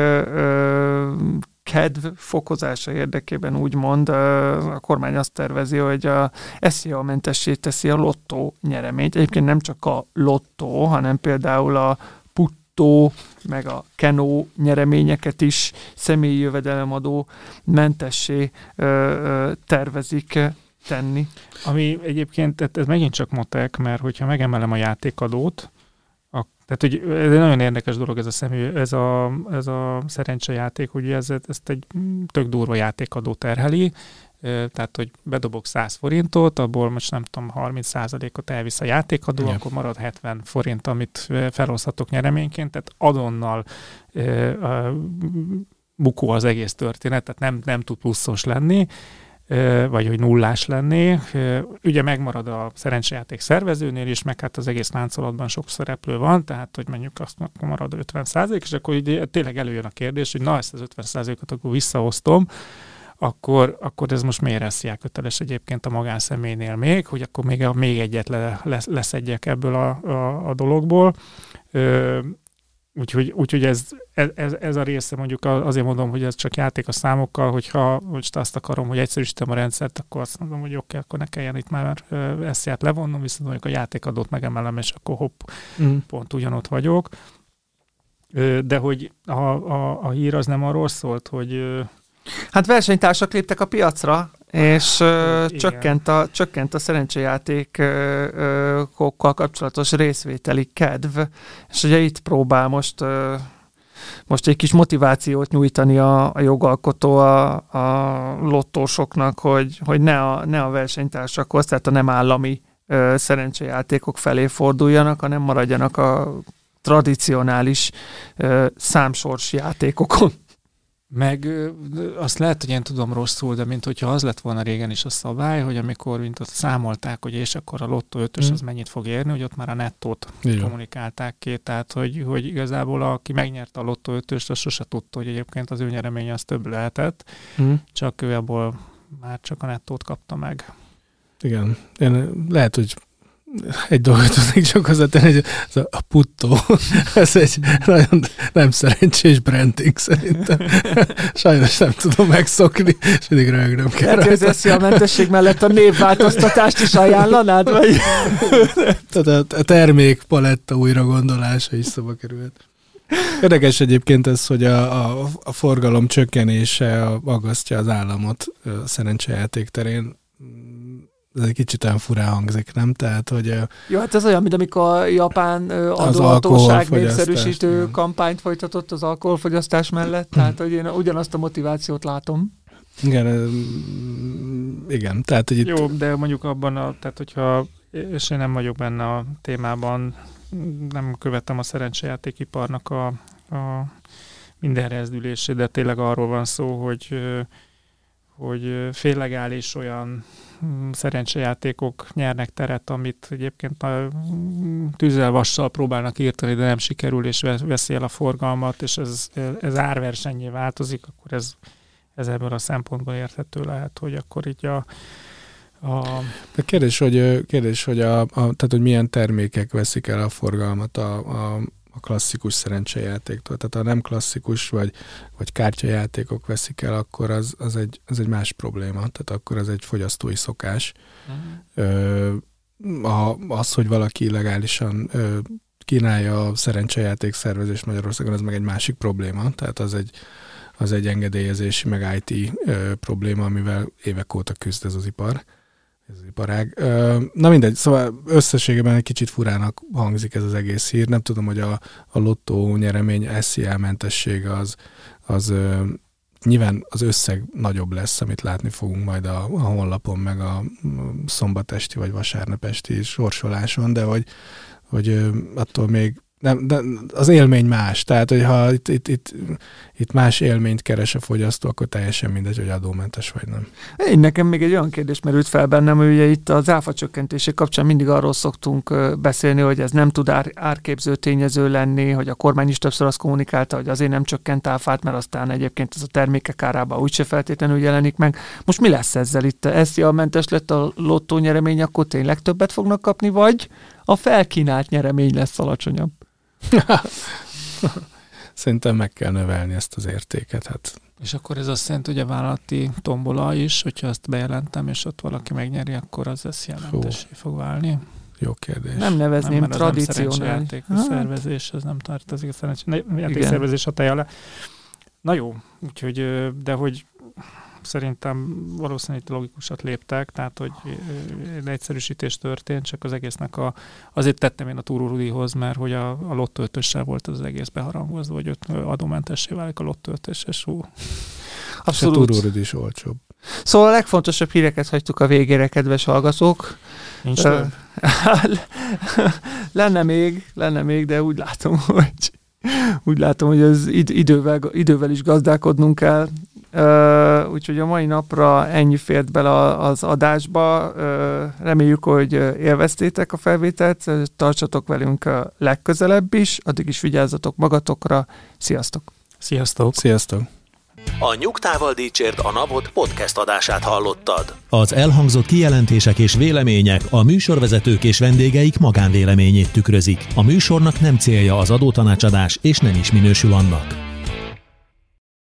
kedv fokozása érdekében úgymond a kormány azt tervezi, hogy a SZIA mentessé teszi a lottó nyereményt. Egyébként nem csak a lottó, hanem például a puttó, meg a kenó nyereményeket is személyi jövedelemadó mentessé tervezik tenni. Ami egyébként, tehát ez megint csak motek, mert hogyha megemelem a játékadót, a, tehát hogy ez egy nagyon érdekes dolog ez a személy, ez a, ez a szerencsejáték, ugye ez, ezt egy tök durva játékadó terheli, tehát, hogy bedobok 100 forintot, abból most nem tudom, 30%-ot elvisz a játékadó, Igen. akkor marad 70 forint, amit felhozhatok nyereményként, tehát adonnal bukó az egész történet, tehát nem, nem tud pluszos lenni, vagy hogy nullás lenni. Ö, Ugye megmarad a szerencsejáték szervezőnél is, meg hát az egész láncolatban sok szereplő van, tehát hogy mondjuk azt akkor marad 50% és akkor ugye tényleg előjön a kérdés, hogy na ezt az 50 ot akkor visszahoztom, akkor, akkor ez most miért lesz köteles egyébként a magánszemélynél még, hogy akkor még, még egyet le, lesz, leszedjek ebből a, a, a dologból. Ö, Úgyhogy, úgyhogy ez, ez, ez, a része mondjuk azért mondom, hogy ez csak játék a számokkal, hogyha most azt akarom, hogy egyszerűsítem a rendszert, akkor azt mondom, hogy oké, akkor ne kelljen itt már eszját levonnom, viszont mondjuk a játékadót megemelem, és akkor hopp, Mm. pont ugyanott vagyok. De hogy a, a, a hír az nem arról szólt, hogy Hát versenytársak léptek a piacra, és ö, Igen. csökkent, a, csökkent a szerencsejátékokkal kapcsolatos részvételi kedv, és ugye itt próbál most ö, most egy kis motivációt nyújtani a, a jogalkotó a, a lottósoknak, hogy, hogy ne, a, ne a versenytársakhoz, tehát a nem állami ö, szerencsejátékok felé forduljanak, hanem maradjanak a tradicionális ö, számsors játékokon. Meg azt lehet, hogy én tudom rosszul, de mint hogyha az lett volna régen is a szabály, hogy amikor mint ott számolták, hogy és akkor a lottó ötös Mm. az mennyit fog érni, hogy ott már a nettót van. kommunikálták ki, tehát hogy, hogy igazából aki megnyerte a lottó ötöst, az sose tudta, hogy egyébként az ő nyereménye az több lehetett, Mm. csak ő abból már csak a nettót kapta meg. Igen. Én lehet, hogy egy dolgot tudnék csak hozzátenni, hogy ez a, puttó, ez egy nagyon nem szerencsés branding szerintem. Sajnos nem tudom megszokni, és mindig rögnöm kell Lehet, hogy az a mentesség mellett a névváltoztatást is ajánlanád, vagy? Tehát a, termék paletta újra gondolása is szóba került. Érdekes egyébként ez, hogy a, a, a forgalom csökkenése aggasztja az államot a szerencsejáték terén. Ez egy kicsit olyan furán hangzik, nem? Tehát, hogy Jó, hát ez olyan, mint amikor a japán adóhatóság alkoholfogyasztás, népszerűsítő igen. kampányt folytatott az alkoholfogyasztás mellett, tehát hogy én ugyanazt a motivációt látom. igen, igen, tehát, hogy itt Jó, de mondjuk abban, a, tehát hogyha, és én nem vagyok benne a témában, nem követem a szerencsejátékiparnak a, a minden rezdülését, de tényleg arról van szó, hogy hogy féllegális olyan szerencsejátékok nyernek teret, amit egyébként a mm, tűzzel vassal próbálnak írtani, de nem sikerül, és ve- veszi el a forgalmat, és ez, ez árversenyé változik, akkor ez, ez ebből a szempontból érthető lehet, hogy akkor így a, a... De kérdés, hogy, kérdés, hogy, a, a, tehát, hogy milyen termékek veszik el a forgalmat a, a, a klasszikus szerencsejátéktól. Tehát ha nem klasszikus vagy, vagy kártyajátékok veszik el, akkor az, az, egy, az egy más probléma. Tehát akkor az egy fogyasztói szokás. Uh-huh. Ö, a, az, hogy valaki illegálisan ö, kínálja a szerencsejáték szervezés Magyarországon, az meg egy másik probléma. Tehát az egy, az egy engedélyezési, meg IT ö, probléma, amivel évek óta küzd ez az ipar ez iparág. Na mindegy, szóval összességében egy kicsit furának hangzik ez az egész hír. Nem tudom, hogy a, a lottó nyeremény SZIA mentessége az, az nyilván az összeg nagyobb lesz, amit látni fogunk majd a, a honlapon, meg a szombatesti vagy vasárnapesti sorsoláson, de hogy, hogy attól még nem, de az élmény más. Tehát, hogyha itt, itt, itt, itt más élményt keres a fogyasztó, akkor teljesen mindegy, hogy adómentes vagy nem. Én nekem még egy olyan kérdés merült fel bennem, hogy ugye itt az áfa csökkentése kapcsán mindig arról szoktunk beszélni, hogy ez nem tud ár, árképző tényező lenni, hogy a kormány is többször azt kommunikálta, hogy azért nem csökkent áfát, mert aztán egyébként ez a termékek árában úgyse feltétlenül jelenik meg. Most mi lesz ezzel itt? Ez a mentes lett a lottó nyeremény, akkor tényleg többet fognak kapni, vagy a felkínált nyeremény lesz alacsonyabb? Szerintem meg kell növelni ezt az értéket. Hát. És akkor ez azt jelenti, hogy a vállalati tombola is, hogyha azt bejelentem, és ott valaki megnyeri, akkor az ezt jelentősé fog válni. Jó kérdés. Nem nevezném nem, tradicionális. Nem szervezés, ez nem tartozik a szervezés hatája alá. Na jó, úgyhogy, de hogy szerintem valószínűleg itt logikusat léptek, tehát hogy egy egyszerűsítés történt, csak az egésznek a, azért tettem én a túrurudihoz, mert hogy a, a lottöltössel volt az egész beharangozva, hogy ott adómentessé válik a lottöltés, és hú. Abszolút. A is olcsóbb. Szóval a legfontosabb híreket hagytuk a végére, kedves hallgatók. Nincs lenne még, lenne még, de úgy látom, hogy úgy látom, hogy ez idővel, idővel is gazdálkodnunk kell. Uh, úgyhogy a mai napra ennyi fért bele az adásba. Uh, reméljük, hogy élveztétek a felvételt. Tartsatok velünk legközelebb is. Addig is vigyázzatok magatokra. Sziasztok! Sziasztok! Sziasztok! A Nyugtával Dícsért a Napot podcast adását hallottad. Az elhangzott kijelentések és vélemények a műsorvezetők és vendégeik magánvéleményét tükrözik. A műsornak nem célja az adótanácsadás, és nem is minősül annak.